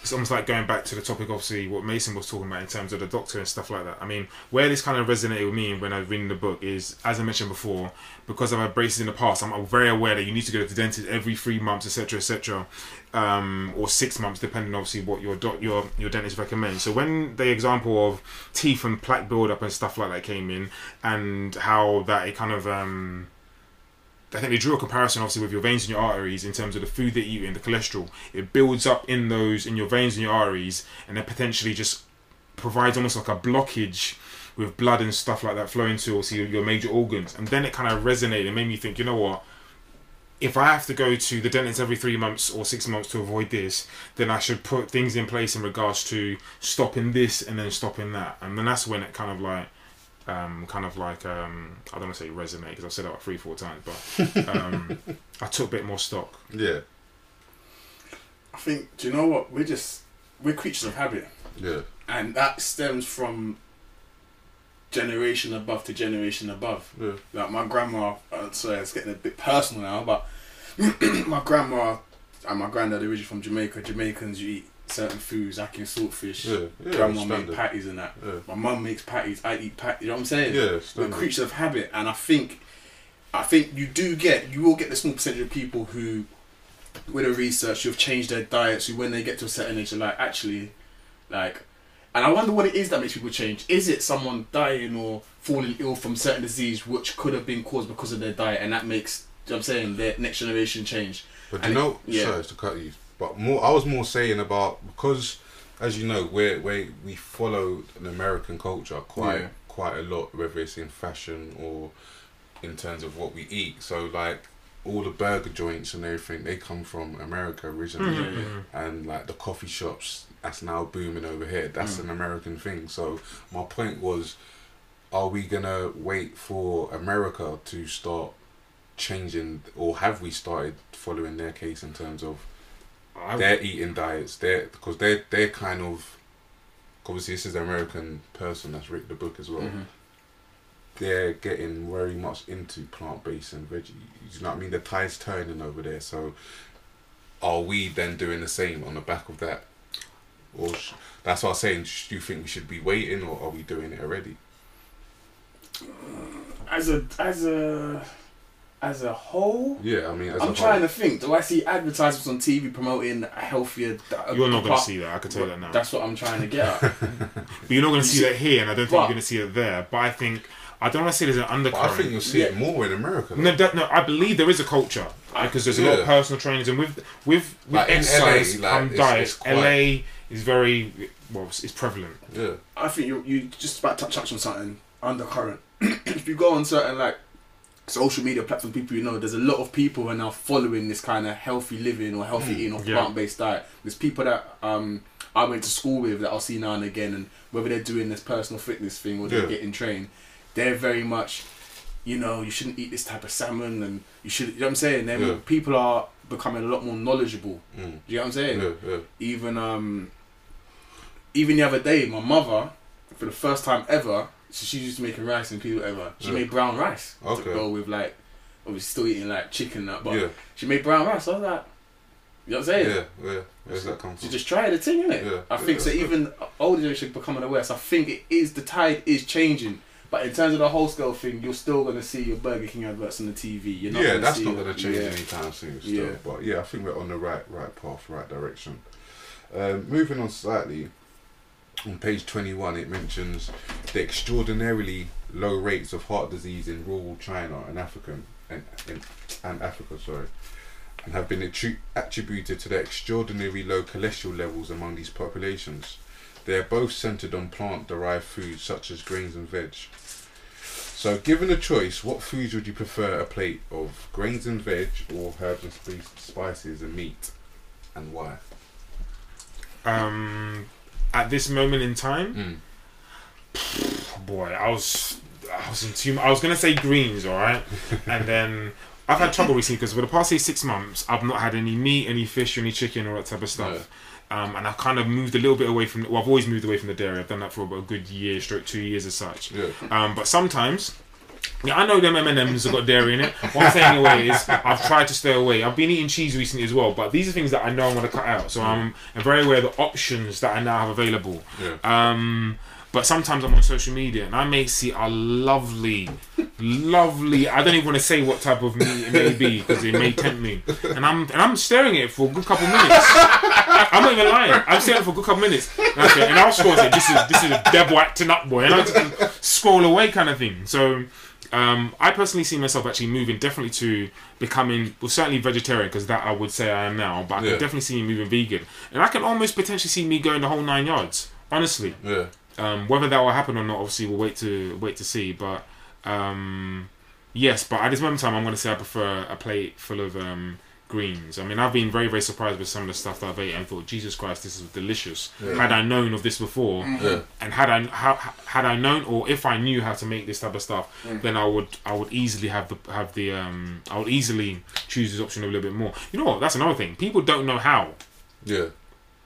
It's almost like going back to the topic, obviously, what Mason was talking about in terms of the doctor and stuff like that. I mean, where this kind of resonated with me when I was reading the book is, as I mentioned before, because I've braces in the past, I'm very aware that you need to go to the dentist every three months, etc., etc., um, or six months, depending obviously what your doc, your your dentist recommends. So when the example of teeth and plaque buildup and stuff like that came in, and how that it kind of um, I think they drew a comparison obviously with your veins and your arteries in terms of the food that you eat and the cholesterol. It builds up in those in your veins and your arteries and then potentially just provides almost like a blockage with blood and stuff like that flowing to obviously your, your major organs. And then it kind of resonated and made me think, you know what? If I have to go to the dentist every three months or six months to avoid this, then I should put things in place in regards to stopping this and then stopping that. And then that's when it kind of like um, kind of like um, I don't want to say resonate because I've said that like three, four times, but um, I took a bit more stock. yeah, I think. Do you know what? We're just we're creatures of habit, yeah, and that stems from generation above to generation above. yeah, Like my grandma. Uh, sorry, it's getting a bit personal now, but my grandma and my granddad originally from Jamaica. Jamaicans, you eat certain foods, like in saltfish. yeah, yeah. Grandma make standard. patties and that. Yeah, My mum makes patties. I eat patties. You know what I'm saying? yeah, We're creatures of habit, and I think, I think you do get, you will get the small percentage of people who, with the research, who've changed their diets. Who, when they get to a certain age, are like, actually, like, and I wonder what it is that makes people change. Is it someone dying or falling ill from certain disease which could have been caused because of their diet, and that makes, you know what I'm saying, their next generation change? But you know, it- yeah. sorry to cut you, but more I was more saying about because as you know, we we we follow an American culture quite Yeah. quite a lot, whether it's in fashion or in terms of what we eat. So like all the burger joints and everything, they come from America originally, Mhm, yeah. mhm. and like the coffee shops that's now booming over here. That's Mm. an American thing. So my point was, are we gonna wait for America to start changing, or have we started following their case in terms of I- their eating diets? They're because they're they're kind of obviously this is an American person that's written the book as well. Mhm. They're getting very much into plant based and veggie. You know what I mean? The tide's turning over there. So are we then doing the same on the back of that? Or sh- that's what I'm saying. Do you think we should be waiting, or are we doing it already? As a as a as a whole, Yeah, I mean, as I'm a trying whole, to think. Do I see advertisements on TV promoting a healthier? di- You're not going to see that. I can tell you that now. That's what I'm trying to get at. But you're not going to see see- that here, and I don't think But- you're going to see it there. But I think I don't want to say there's an But undercurrent. I think you'll see it more in America. though. No, that, no, I believe there is a culture because there's a lot of personal trainers, and with with with Like in exercise LA, like, and it's- diet, it's quite- LA is very well, it's, it's prevalent. yeah, I think you you just about to touch on something undercurrent. if you go on certain like social media platforms, people you know, there's a lot of people are now following this kind of healthy living or healthy eating or yeah. plant based diet. There's people that um I went to school with that I'll see now and again, and whether they're doing this personal fitness thing or they're Yeah. getting trained, they're very much, you know, you shouldn't eat this type of salmon, and you should. You know what I'm saying? Yeah. People are becoming a lot more knowledgeable. mm. You know what I'm saying? even um even the other day my mother for the first time ever so she's used to making rice and people whatever she Yeah. made brown rice Okay. to go with like obviously still eating like chicken that but yeah, she made brown rice I was like you know what I'm saying yeah, yeah. Where's that come she from? just tried the thing innit Yeah, I think yeah, so even older generation becoming aware so I think it is the tide is changing but in terms of the whole scale thing you're still going to see your Burger King adverts on the TV you're not yeah, gonna that's not going to change yeah. anytime soon. Still. Yeah. But yeah, I think we're on the right right path, right direction. Um, moving on slightly, on page 21, it mentions the extraordinarily low rates of heart disease in rural China and African and, and, and Africa, sorry, and have been attri- attributed to the extraordinary low cholesterol levels among these populations. They are both centered on plant-derived foods such as grains and veg. So, given a choice, what foods would you prefer a plate of? Grains and veg, or herbs and spices and meat, and why? Um, at this moment in time, Mm. boy, I was I was in too. I was gonna say greens, all right, and then. I've had trouble recently because for the past say six months, I've not had any meat, any fish, any chicken, or that type of stuff. Um, and I've kind of moved a little bit away from. Well, I've always moved away from the dairy. I've done that for about a good year, stroke two years as such. Yeah. Um, but sometimes, yeah, I know them M and M's have got dairy in it. What I'm saying anyway is, I've tried to stay away. I've been eating cheese recently as well, but these are things that I know I'm going to cut out. So I'm, I'm very aware of the options that I now have available. Yeah. Um, but sometimes I'm on social media and I may see a lovely, lovely. I don't even want to say what type of meat it may be because it may tempt me. And I'm and I'm staring at it for a good couple minutes. I'm not even lying. I'm staring for a good couple minutes. And, I say, and I'll scroll and say, "This is this is a devil acting up, boy," and I just scroll away, kind of thing. So. Um, I personally see myself actually moving definitely to becoming, well, certainly vegetarian because that I would say I am now, but I Yeah. can definitely see me moving vegan, and I can almost potentially see me going the whole nine yards. Honestly, Yeah. um, whether that will happen or not, obviously, we'll wait to wait to see. But um, yes, but at this moment in time, I'm going to say I prefer a plate full of um, greens. I mean, I've been very very surprised with some of the stuff that I've ate and thought, Jesus Christ, this is delicious. Yeah. Had I known of this before, Yeah. and had I how, had I known or if I knew how to make this type of stuff, Mm. then I would I would easily have the have the um I would easily choose this option a little bit more. You know what? That's another thing. People don't know how. Yeah.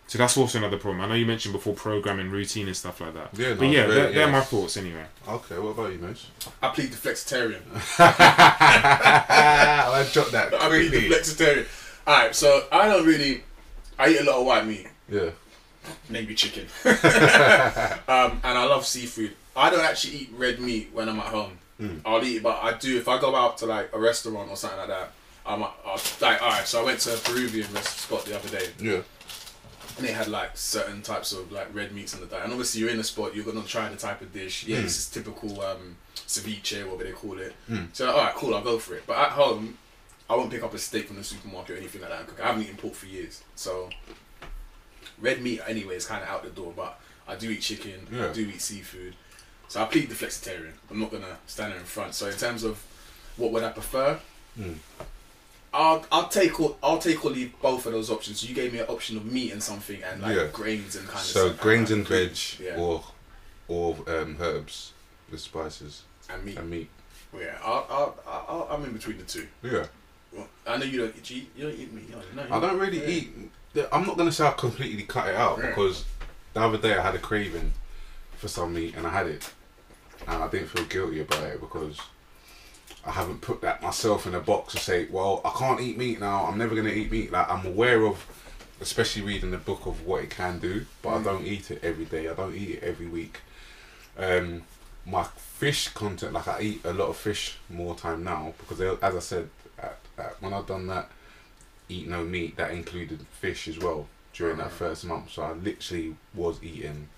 So that's also another problem. I know you mentioned before programming, routine, and stuff like that. Yeah, no, but yeah, very- they're, they're my thoughts anyway. Okay, what about you, Nose? I plead the flexitarian I dropped that I plead the flexitarian alright so I don't really I eat a lot of white meat Yeah. maybe chicken. um, and I love seafood. I don't actually eat red meat when I'm at home. Mm. I'll eat it, but I do if I go out to like a restaurant or something like that. I'm I'll, like, all right. So I went to a Peruvian rest spot the other day, Yeah. And they had like certain types of like red meats on the diet. And obviously, you're in a spot, you're gonna try the type of dish. Yeah, Mm. this is typical um, ceviche, whatever they call it. Mm. So all right, cool. I'll go for it. But at home, I won't pick up a steak from the supermarket or anything like that. and cook. I haven't eaten pork for years, so red meat anyway is kind of out the door, but I do eat chicken. Yeah. I do eat seafood. So I plead the flexitarian. I'm not gonna stand there in front. So in terms of what would I prefer, Mm. I'll I'll take or I'll take or leave both of those options. So you gave me an option of meat and something and like Yeah. grains and kind of So grains and veg, Yeah. or or um, herbs, with spices and meat. and meat. Yeah, I'll, I'll, I'll, I'm in between the two. Yeah. Well, I know you don't eat. You, you don't eat meat. Don't, no, I don't really Yeah. eat. I'm not gonna say I completely cut it out Yeah. because the other day I had a craving for some meat and I had it, and I didn't feel guilty about it because I haven't put that myself in a box to say, well, I can't eat meat now. I'm never gonna eat meat. Like I'm aware of, especially reading the book of what it can do, but Mm. I don't eat it every day. I don't eat it every week. Um, my fish content, like I eat a lot of fish more time now because, they- as I said, at, at, when I've done that eat no meat, that included fish as well during that Mhm. first month. So I literally was eating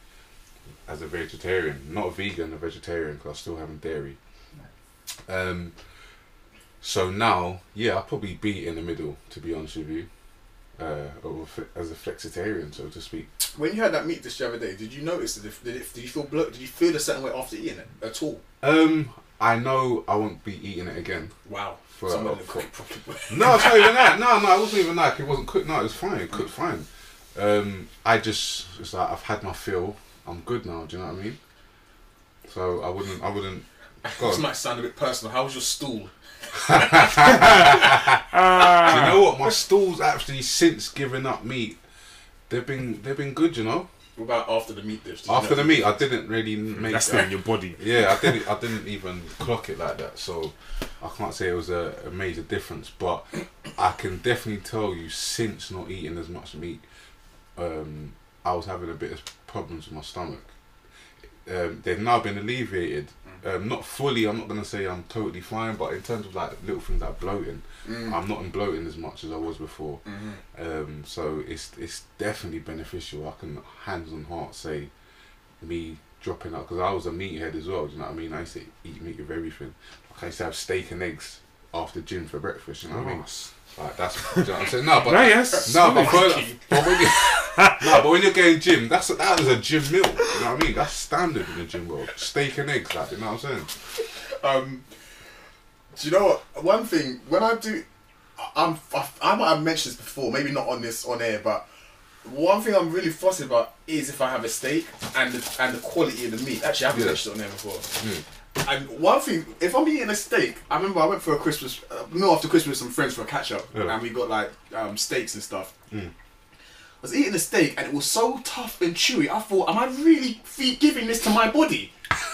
as a vegetarian, not a vegan, a vegetarian because I was still having dairy. Um, so now, yeah, I'll probably be in the middle, to be honest with you, uh, of a fle- as a flexitarian, so to speak. When you had that meat dish the other day, did you notice that? If, did, it, did you feel blo- Did you feel a certain way after eating it at all? Um, I know I won't be eating it again. Wow. For, uh, for-. No, it's not even that. No, no, it wasn't even that. It wasn't cooked. No, it was fine. It cooked fine. Um, I just it's like I've had my fill. I'm good now. Do you know what I mean? So I wouldn't. I wouldn't. Go This might sound a bit personal. How was your stool? Ah. You know what? My stools actually since giving up meat, they've been they've been good. You know. What about after the meat dish? Did you After know- the meat, I didn't really make. That's still in your body. Yeah, I didn't. I didn't even clock it like that, so I can't say it was a, a major difference. But I can definitely tell you, since not eating as much meat, um, I was having a bit of problems with my stomach. Um, they've now been alleviated. Um, not fully. I'm not gonna say I'm totally fine, but in terms of like little things like bloating, Mm. I'm not in bloating as much as I was before. Mhm. Um, so it's it's definitely beneficial. I can hands on heart say me dropping out because I was a meathead as well. Do you know what I mean? I used to eat meat with everything. Like I used to have steak and eggs after gym for breakfast. You know what I mean? Like that's do you know what I'm saying. No, but No, yes. no, but, Solid. for, but when you no, but when you're going gym, that's that was a gym meal. You know what I mean? That's standard in the gym world. Steak and eggs, like you know what I'm saying? Um, do you know what? One thing when I do, I- I'm I, I might have mentioned this before, maybe not on this on air, but one thing I'm really fussy about is if I have a steak and the, and the quality of the meat. Actually, I haven't Yeah. mentioned it on air before. Mm. And one thing, if I'm eating a steak, I remember I went for a Christmas uh, meal after Christmas with some friends for a catch up, Yeah. and we got like um, steaks and stuff. Mm. I was eating a steak and it was so tough and chewy. I thought, am I really giving this to my body?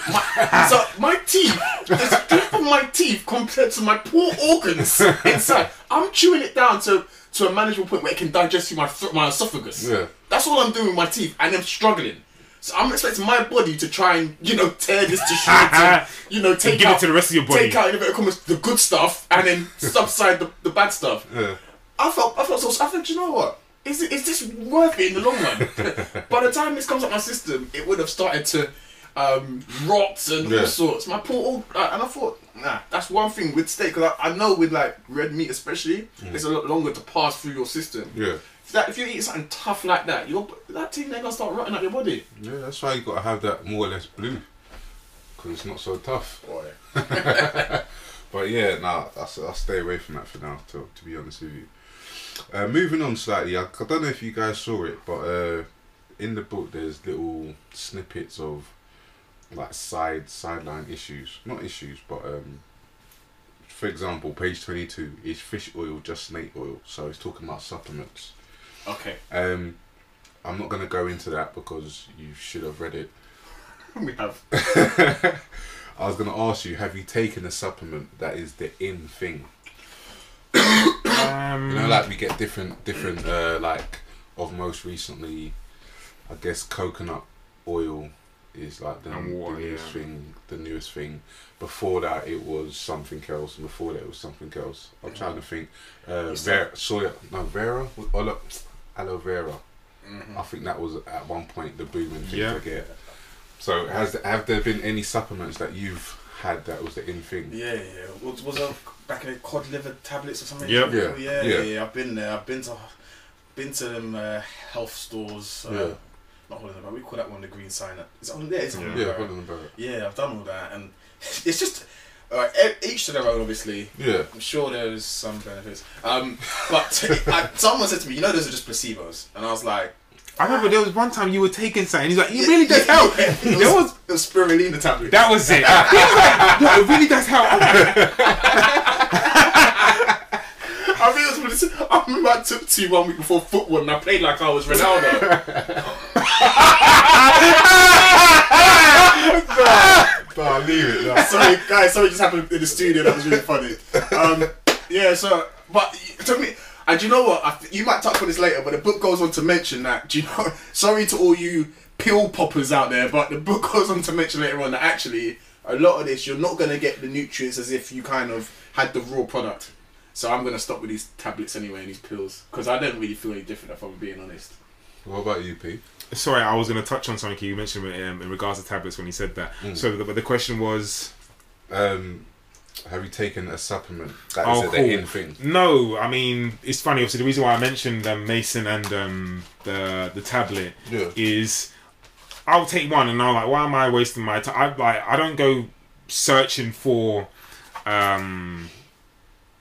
My, so my teeth, the strength of my teeth compared to my poor organs inside, I'm chewing it down to to a manageable point where it can digest through my my esophagus. Yeah. That's all I'm doing with my teeth, and I'm struggling. So I'm expecting my body to try and you know tear this to shreds, and, you know take give it out to the rest of your body. take out in inverted commas the good stuff, and then subside the, the bad stuff. Yeah. I felt I felt so I thought, you know what? Is it is this worth it in the long run? By the time this comes up my system, it would have started to um, rot and Yeah. all sorts. My poor old, uh, and I thought, nah, that's one thing with steak. Cause I, I know with like red meat especially, it's a lot longer to pass through your system. Yeah. If, that, if you eat something tough like that, your that thing ain't gonna start rotting out your body. Yeah, that's why you gotta have that more or less blue, because it's not so tough. Boy. But yeah, nah, I, I stay away from that for now. To to be honest with you. Uh, moving on slightly, I, I don't know if you guys saw it, but uh, in the book there's little snippets of like side sideline issues, not issues, but um, for example, page twenty two is fish oil just snake oil? So it's talking about supplements. Okay. Um, I'm not gonna go into that because you should have read it. we have. I was gonna ask you, have you taken a supplement that is the in thing? Um, You know, like we get different, different, uh, like of most recently, I guess coconut oil is like the, water, the newest yeah. thing. The newest thing. Before that, it was something else, and before that, it was something else. I'm trying to think. Uh, Vera, soya, no Vera, aloe, aloe vera. Mhm. I think that was at one point the booming thing Yeah. to get. So has have there been any supplements that you've had that was the in thing? Yeah, yeah. Was, was it back in the cod liver tablets or something? Yep. Yeah, Yeah, yeah, yeah. yeah, yeah. I've been there. I've been to, been to them uh, health stores. Uh, Yeah. Not Holland Barrett. We call that one the green sign. Up. Is it on there? It's Yeah. Yeah, Barrett. Holland Barrett. Yeah, I've done all that, and it's just uh, each to their own. Obviously, Yeah. I'm sure there's some benefits. Um, but I, someone said to me, "You know, those are just placebos," and I was like, I remember there was one time you were taking something. He's like, it really does help. It There was, was it spirulina tablet. that was it. He was like, no, it really does help. I mean, it was, I remember I took two one week before football, and I played like I was Ronaldo. Nah, leave it. Nah. sorry, guys. Something just happened in the studio that was really funny. Um, yeah. So, but to me, and do you know what? I, you might touch on this later, but the book goes on to mention that. Do you know? Sorry to all you pill poppers out there, but the book goes on to mention later on that actually a lot of this you're not going to get the nutrients as if you kind of had the raw product. So I'm going to stop with these tablets anyway and these pills because I don't really feel any different if I'm being honest. What about you, P? Sorry, I was going to touch on something you mentioned um, in regards to tablets when you said that. Mm. So, the, but the question was, Um, have you taken a supplement? That Oh, is cool. the in thing. no. I mean, it's funny. Obviously, the reason why I mentioned um, Mason and um, the the tablet Yeah. is I'll take one, and I'm like, why am I wasting my time? I like I don't go searching for. um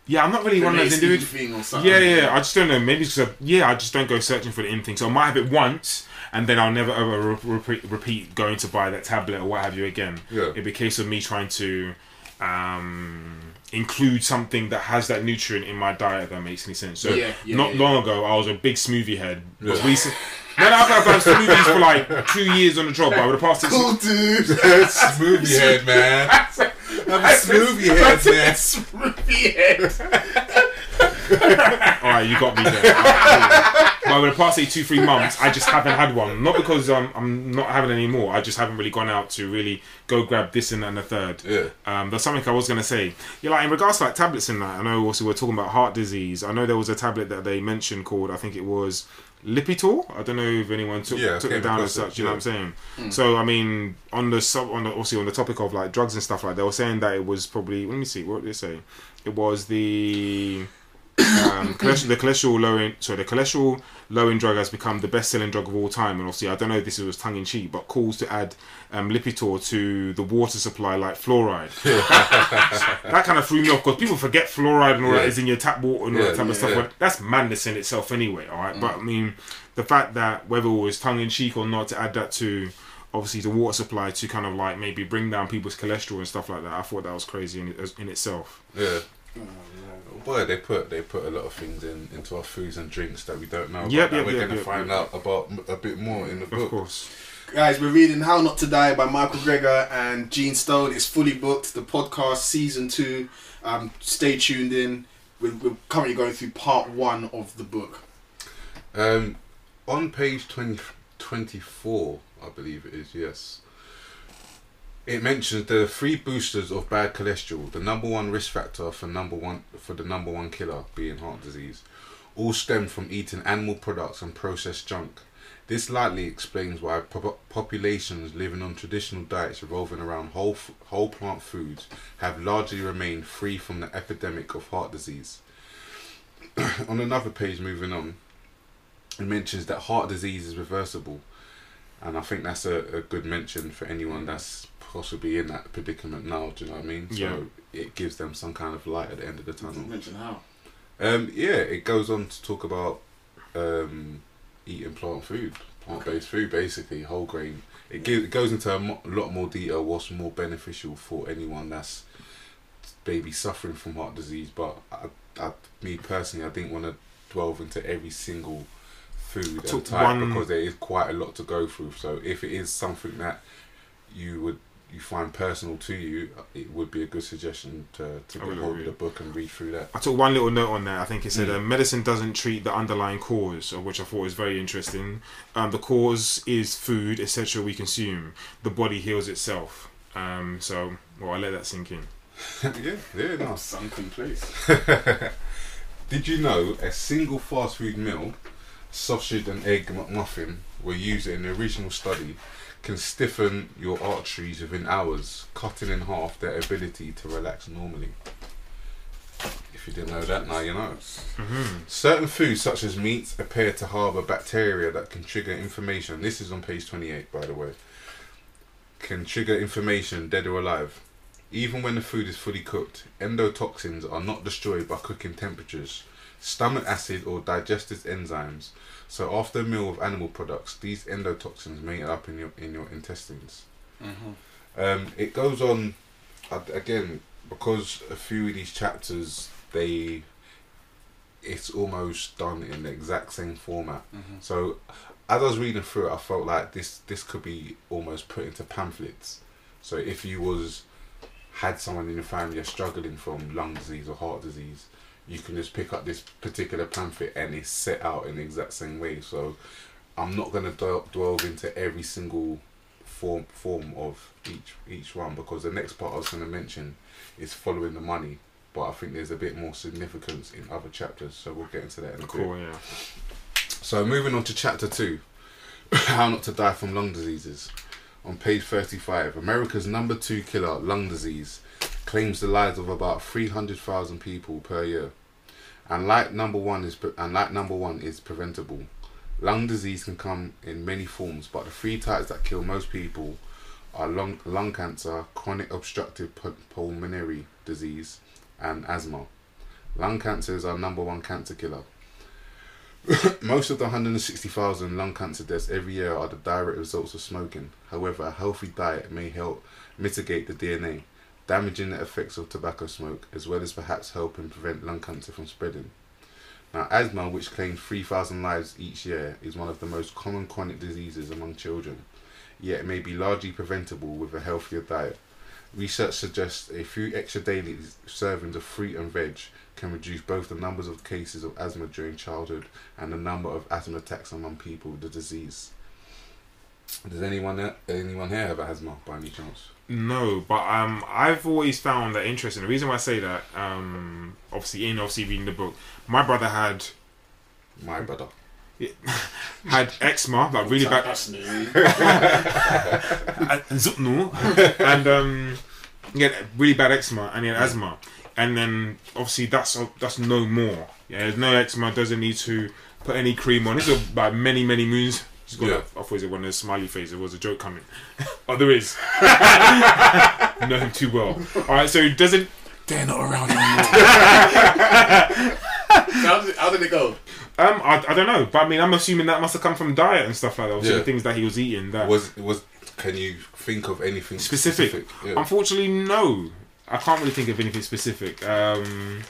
Yeah, I'm not really one of those individuals. thing or something. Yeah, yeah. I just don't know. Maybe because yeah, I just don't go searching for the in thing. So I might have it once, and then I'll never ever re- repeat, repeat going to buy that tablet or what have you again. Yeah. It'd be a case of me trying to um, include something that has that nutrient in my diet. That makes any sense. So Yeah, yeah, not yeah, long ago, I was a big smoothie head. Yeah. recent- no, I've, done smoothies for like two years on the job. Over the past six Cool, dude. smoothie head, man. I'm a smoothie head, man. Smoothie head. All right, you got me there. but over the past say two, three months, I just haven't had one. Not because um, I'm not having any more. I just haven't really gone out to really go grab this and, and the third. Yeah. Um, that's something I was gonna say. Yeah, like in regards to like tablets and that. I know also we're talking about heart disease. I know there was a tablet that they mentioned called I think it was Lipitor. I don't know if anyone took, Yeah, took it down as such. You know yeah. what I'm saying? So I mean, on the sub, on the, obviously on the topic of like drugs and stuff like, they were saying that it was probably. Let me see. What did they say? It was the um, cholesterol, the cholesterol lowering, sorry, the cholesterol lowering drug has become the best-selling drug of all time. And obviously, I don't know if this was tongue in cheek, but calls to add um, Lipitor to the water supply like fluoride. that kind of threw me off because people forget fluoride and all that Yeah. is in your tap water and all Yeah, that type yeah, of stuff. yeah. But that's madness in itself, anyway. All right, but I mean, the fact that whether it was tongue in cheek or not to add that to obviously the water supply to kind of like maybe bring down people's cholesterol and stuff like that, I thought that was crazy in, in itself. Yeah. Boy, they put they put a lot of things in into our foods and drinks that we don't know. Yeah, Yep, that yep, we're yep, gonna yep, find yep. out about a bit more in the book. Of course. Guys, we're reading How Not to Die by Michael Greger and Gene Stone. It's fully booked. The podcast season two. Um, stay tuned in. We're, we're currently going through part one of the book. Um, on page 20, 24, I believe it is, yes. It mentions the three boosters of bad cholesterol, the number one risk factor for number one for the number one killer being heart disease, all stem from eating animal products and processed junk. This likely explains why po- populations living on traditional diets revolving around whole f- whole plant foods have largely remained free from the epidemic of heart disease. on another page, moving on, it mentions that heart disease is reversible, and I think that's a, a good mention for anyone that's possibly in that predicament now. Do you know what I mean? Yeah. So it gives them some kind of light at the end of the tunnel. Mention how. Um, yeah, it goes on to talk about um, eating plant food, plant-based food, basically whole grain. It, gives, it goes into a mo- lot more detail what's more beneficial for anyone that's maybe suffering from heart disease. But I, I, me personally, I didn't want to delve into every single food and type one- because there is quite a lot to go through. So if it is something that you would you find personal to you, it would be a good suggestion to, to I would get hold of agree. the book and read through that. I took one little note on that. I think it said Mm. uh, medicine doesn't treat the underlying cause, which I thought was very interesting. Um, the cause is food, etc. We consume. The body heals itself. Um, so, well, I let that sink in. yeah, yeah, no. Sunken place. Did you know a single fast food meal, sausage and egg McMuffin, were used in the original study, can stiffen your arteries within hours, cutting in half their ability to relax normally? If you didn't know that, now you know. hmm Certain foods, such as meats, appear to harbour bacteria that can trigger inflammation. This is on page 28, by the way. Can trigger inflammation, dead or alive. Even when the food is fully cooked, endotoxins are not destroyed by cooking temperatures, stomach acid, or digestive enzymes. So, after a meal of animal products, these endotoxins may end up in your in your intestines. Mm-hmm. Um, it goes on again because a few of these chapters they it's almost done in the exact same format. Mm-hmm. So as I was reading through it, I felt like this this could be almost put into pamphlets. So if you was had someone in your family struggling from lung disease or heart disease, you can just pick up this particular pamphlet and it's set out in the exact same way. So I'm not gonna delve into every single form form of each each one because the next part I was gonna mention is following the money. But I think there's a bit more significance in other chapters, so we'll get into that in a bit. Cool, yeah. So moving on to chapter two, how not to die from lung diseases. On page thirty-five, America's number two killer, lung disease, claims the lives of about three hundred thousand people per year, and like number one is and like number one is preventable. Lung disease can come in many forms, but the three types that kill most people are lung lung cancer, chronic obstructive pu- pulmonary disease, and asthma. Lung cancer is our number one cancer killer. Most of the 160,000 lung cancer deaths every year are the direct results of smoking. However, a healthy diet may help mitigate the DNA, damaging the effects of tobacco smoke, as well as perhaps helping prevent lung cancer from spreading. Now, asthma, which claims 3,000 lives each year, is one of the most common chronic diseases among children, yet it may be largely preventable with a healthier diet. Research suggests a few extra daily servings of fruit and veg can reduce both the numbers of cases of asthma during childhood and the number of asthma attacks among people with the disease. Does anyone anyone here have asthma by any chance? No, but um, I've always found that interesting. The reason why I say that, um, obviously, in obviously reading the book, my brother had My brother. had eczema, like really bad, That's new. and Zupnu, and um, he had really bad eczema and he had asthma, and then obviously that's that's no more. Yeah, there's no eczema. Doesn't need to put any cream on. This is about many many moons. He's got Yeah. a, I thought it was one of the smiley face. There was a joke coming. oh, there is. Know him too well. All right, so doesn't They're not around anymore. so how, did it, how did it go? um I, I don't know, but I mean I'm assuming that must have come from diet and stuff like that. Obviously, Yeah. the things that he was eating. That Was was can you think of anything Specific. specific? Yeah. Unfortunately, no. I can't really think of anything specific. Um,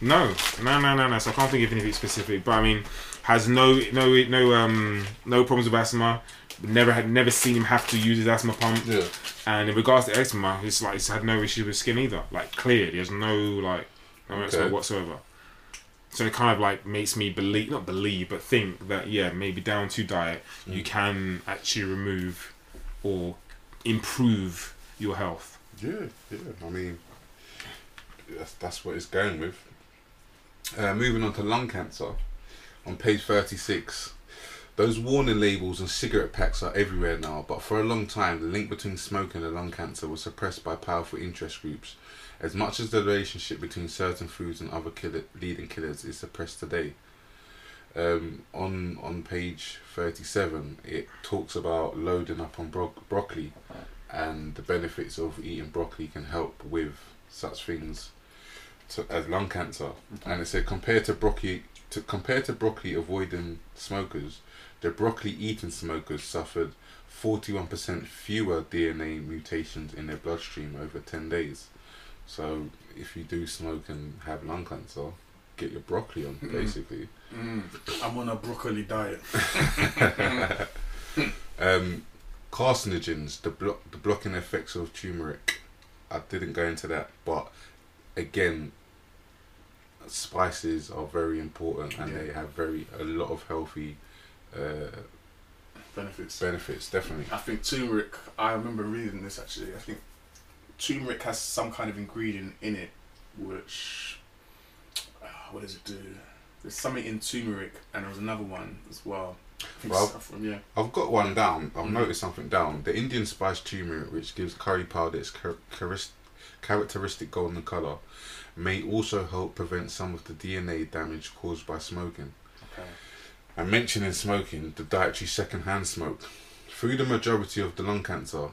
no, no, no, no, no. So I can't think of anything specific. But I mean, has no, no, no, um, no problems with asthma. Never had, never seen him have to use his asthma pump. yeah. And in regards to eczema, he's like he's had no issue with skin either. Like clear, he has no like no eczema whatsoever. So it kind of like makes me believe, not believe, but think that yeah, maybe down to diet, you Mm. can actually remove or improve your health. Yeah, yeah. I mean, that's that's what it's going with. Uh, moving on to lung cancer, on page thirty-six, those warning labels and cigarette packs are everywhere now. But for a long time, the link between smoking and lung cancer was suppressed by powerful interest groups. As much as the relationship between certain foods and other killer, leading killers is suppressed today. Um, on on page thirty-seven, it talks about loading up on bro- broccoli and the benefits of eating broccoli can help with such things to, as lung cancer. And it said compared to broccoli to compared to broccoli avoiding smokers, the broccoli eating smokers suffered forty one percent fewer DNA mutations in their bloodstream over ten days. So if you do smoke and have lung cancer, get your broccoli on Mhm. basically. Mm, I'm on a broccoli diet. Um, carcinogens, the blo- the blocking effects of turmeric. I didn't go into that, but again, spices are very important and Yeah. they have very a lot of healthy uh, Benefits. benefits. Definitely. I think turmeric. I remember reading this actually. I think turmeric has some kind of ingredient in it, which ah, what does it do? There's something in turmeric, and there was another one as well. Well, saffron, yeah. I've got one down. I've Mhm. noticed something down. The Indian spice turmeric, which gives curry powder its char- charis- characteristic golden color, may also help prevent some of the DNA damage caused by smoking. Okay. And mentioning smoking, the dietary secondhand smoke. Through the majority of the lung cancer,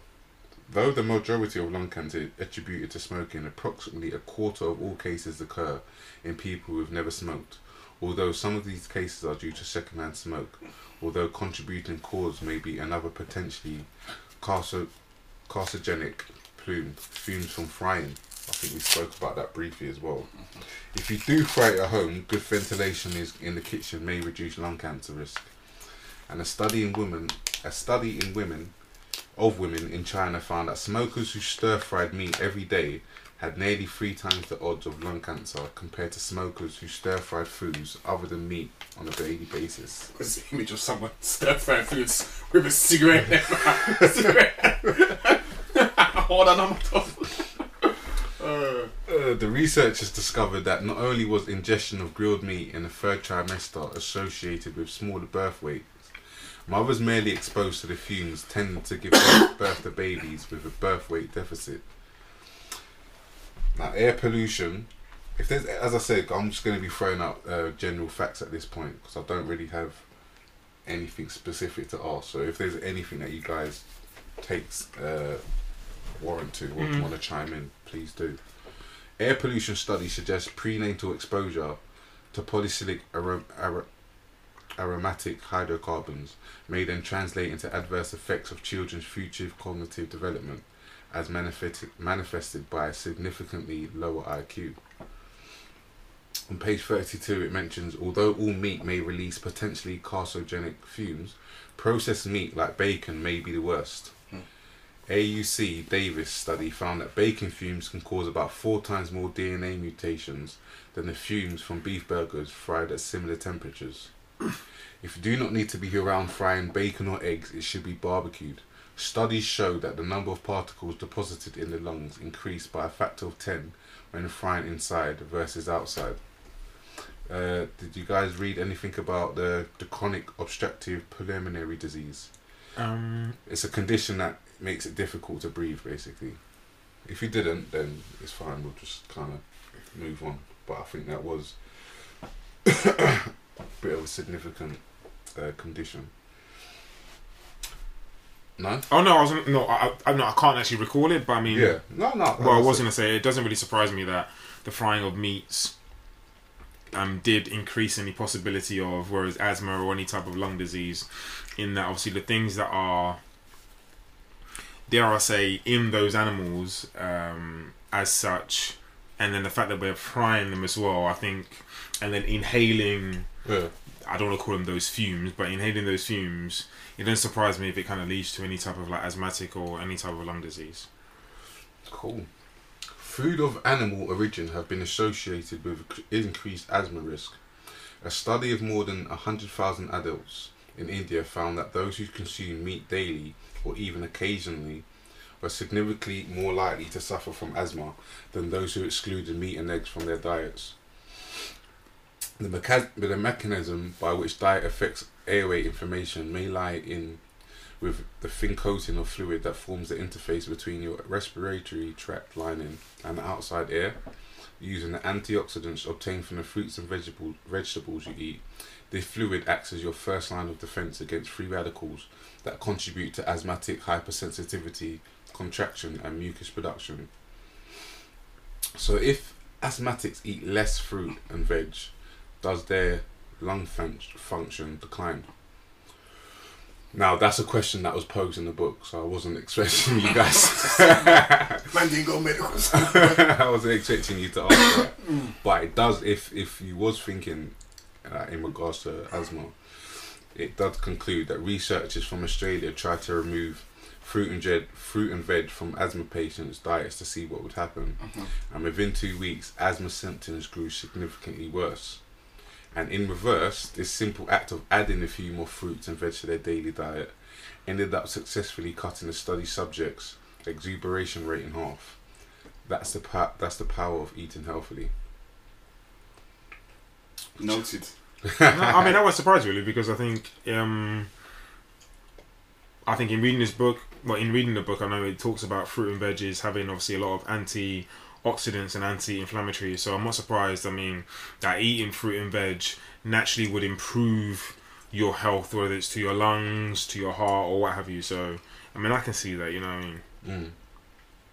though the majority of lung cancer attributed to smoking, approximately a quarter of all cases occur in people who've never smoked. Although some of these cases are due to secondhand smoke, although contributing cause may be another potentially carcer- carcinogenic plume, fumes from frying. I think we spoke about that briefly as well. If you do fry at home, good ventilation is in the kitchen may reduce lung cancer risk. And a study in women, a study in women, of women in China found that smokers who stir fried meat every day had nearly three times the odds of lung cancer compared to smokers who stir fried foods other than meat on a daily basis. Because the image of someone stir frying foods with a cigarette in their. Hold on, I'm. Uh, Uh, the researchers discovered that not only was ingestion of grilled meat in the third trimester associated with smaller birth weights, mothers merely exposed to the fumes tended to give birth, to babies with a birth weight deficit. Now, air pollution. If there's, as I said, I'm just going to be throwing out uh, general facts at this point because I don't really have anything specific to ask. So, if there's anything that you guys takes uh, warrant to or Mm. want to chime in, please do. Air pollution studies suggest prenatal exposure to polycyclic arom- ar- aromatic hydrocarbons may then translate into adverse effects of children's future cognitive development as manifested, manifested by a significantly lower IQ. On page 32, it mentions although all meat may release potentially carcinogenic fumes, processed meat like bacon may be the worst. A UC Davis study found that bacon fumes can cause about four times more DNA mutations than the fumes from beef burgers fried at similar temperatures. If you do not need to be around frying bacon or eggs, it should be barbecued. Studies show that the number of particles deposited in the lungs increase by a factor of 10 when frying inside versus outside. Uh, did you guys read anything about the, the chronic obstructive pulmonary disease? Um, It's a condition that makes it difficult to breathe, basically. If you didn't, then it's fine. We'll just kind of move on. But I think that was a bit of a significant uh, condition. No. oh no, I wasn't. No, I, I, no, I can't actually recall it. But I mean, Yeah. No. No. Well, I was going to say it doesn't really surprise me that the frying of meats um, did increase any possibility of whereas asthma or any type of lung disease. In that, obviously, the things that are dare I say in those animals um, as such, and then the fact that we're frying them as well. I think, and then inhaling. Yeah. I don't want to call them those fumes, but inhaling those fumes, it doesn't surprise me if it kind of leads to any type of like asthmatic or any type of lung disease. Cool. Food of animal origin have been associated with increased asthma risk. A study of more than 100,000 adults in India found that those who consume meat daily or even occasionally were significantly more likely to suffer from asthma than those who excluded meat and eggs from their diets. The, mecha- the mechanism by which diet affects airway inflammation may lie in with the thin coating of fluid that forms the interface between your respiratory tract lining and the outside air. Using the antioxidants obtained from the fruits and vegetable, vegetables you eat, this fluid acts as your first line of defense against free radicals that contribute to asthmatic hypersensitivity, contraction, and mucus production. So, if asthmatics eat less fruit and veg, does their lung fun- function decline? Now that's a question that was posed in the book, so I wasn't expecting you guys. man didn't go medical. I wasn't expecting you to ask that, mm. but it does. If if you was thinking uh, in regards to asthma, it does conclude that researchers from Australia tried to remove fruit and veg, fruit and veg from asthma patients' diets to see what would happen, and within two weeks, asthma symptoms grew significantly worse. And in reverse, this simple act of adding a few more fruits and veg to their daily diet ended up successfully cutting the study subjects' exuberation rate in half. That's the pa- that's the power of eating healthily. Noted. no, I mean that was surprised really because I think um, I think in reading this book, well, in reading the book, I know it talks about fruit and veggies having obviously a lot of oxidants and anti-inflammatories. So I'm not surprised. I mean, that eating fruit and veg naturally would improve your health, whether it's to your lungs, to your heart, or what have you. So I mean, I can see that. You know what I mean? Mm.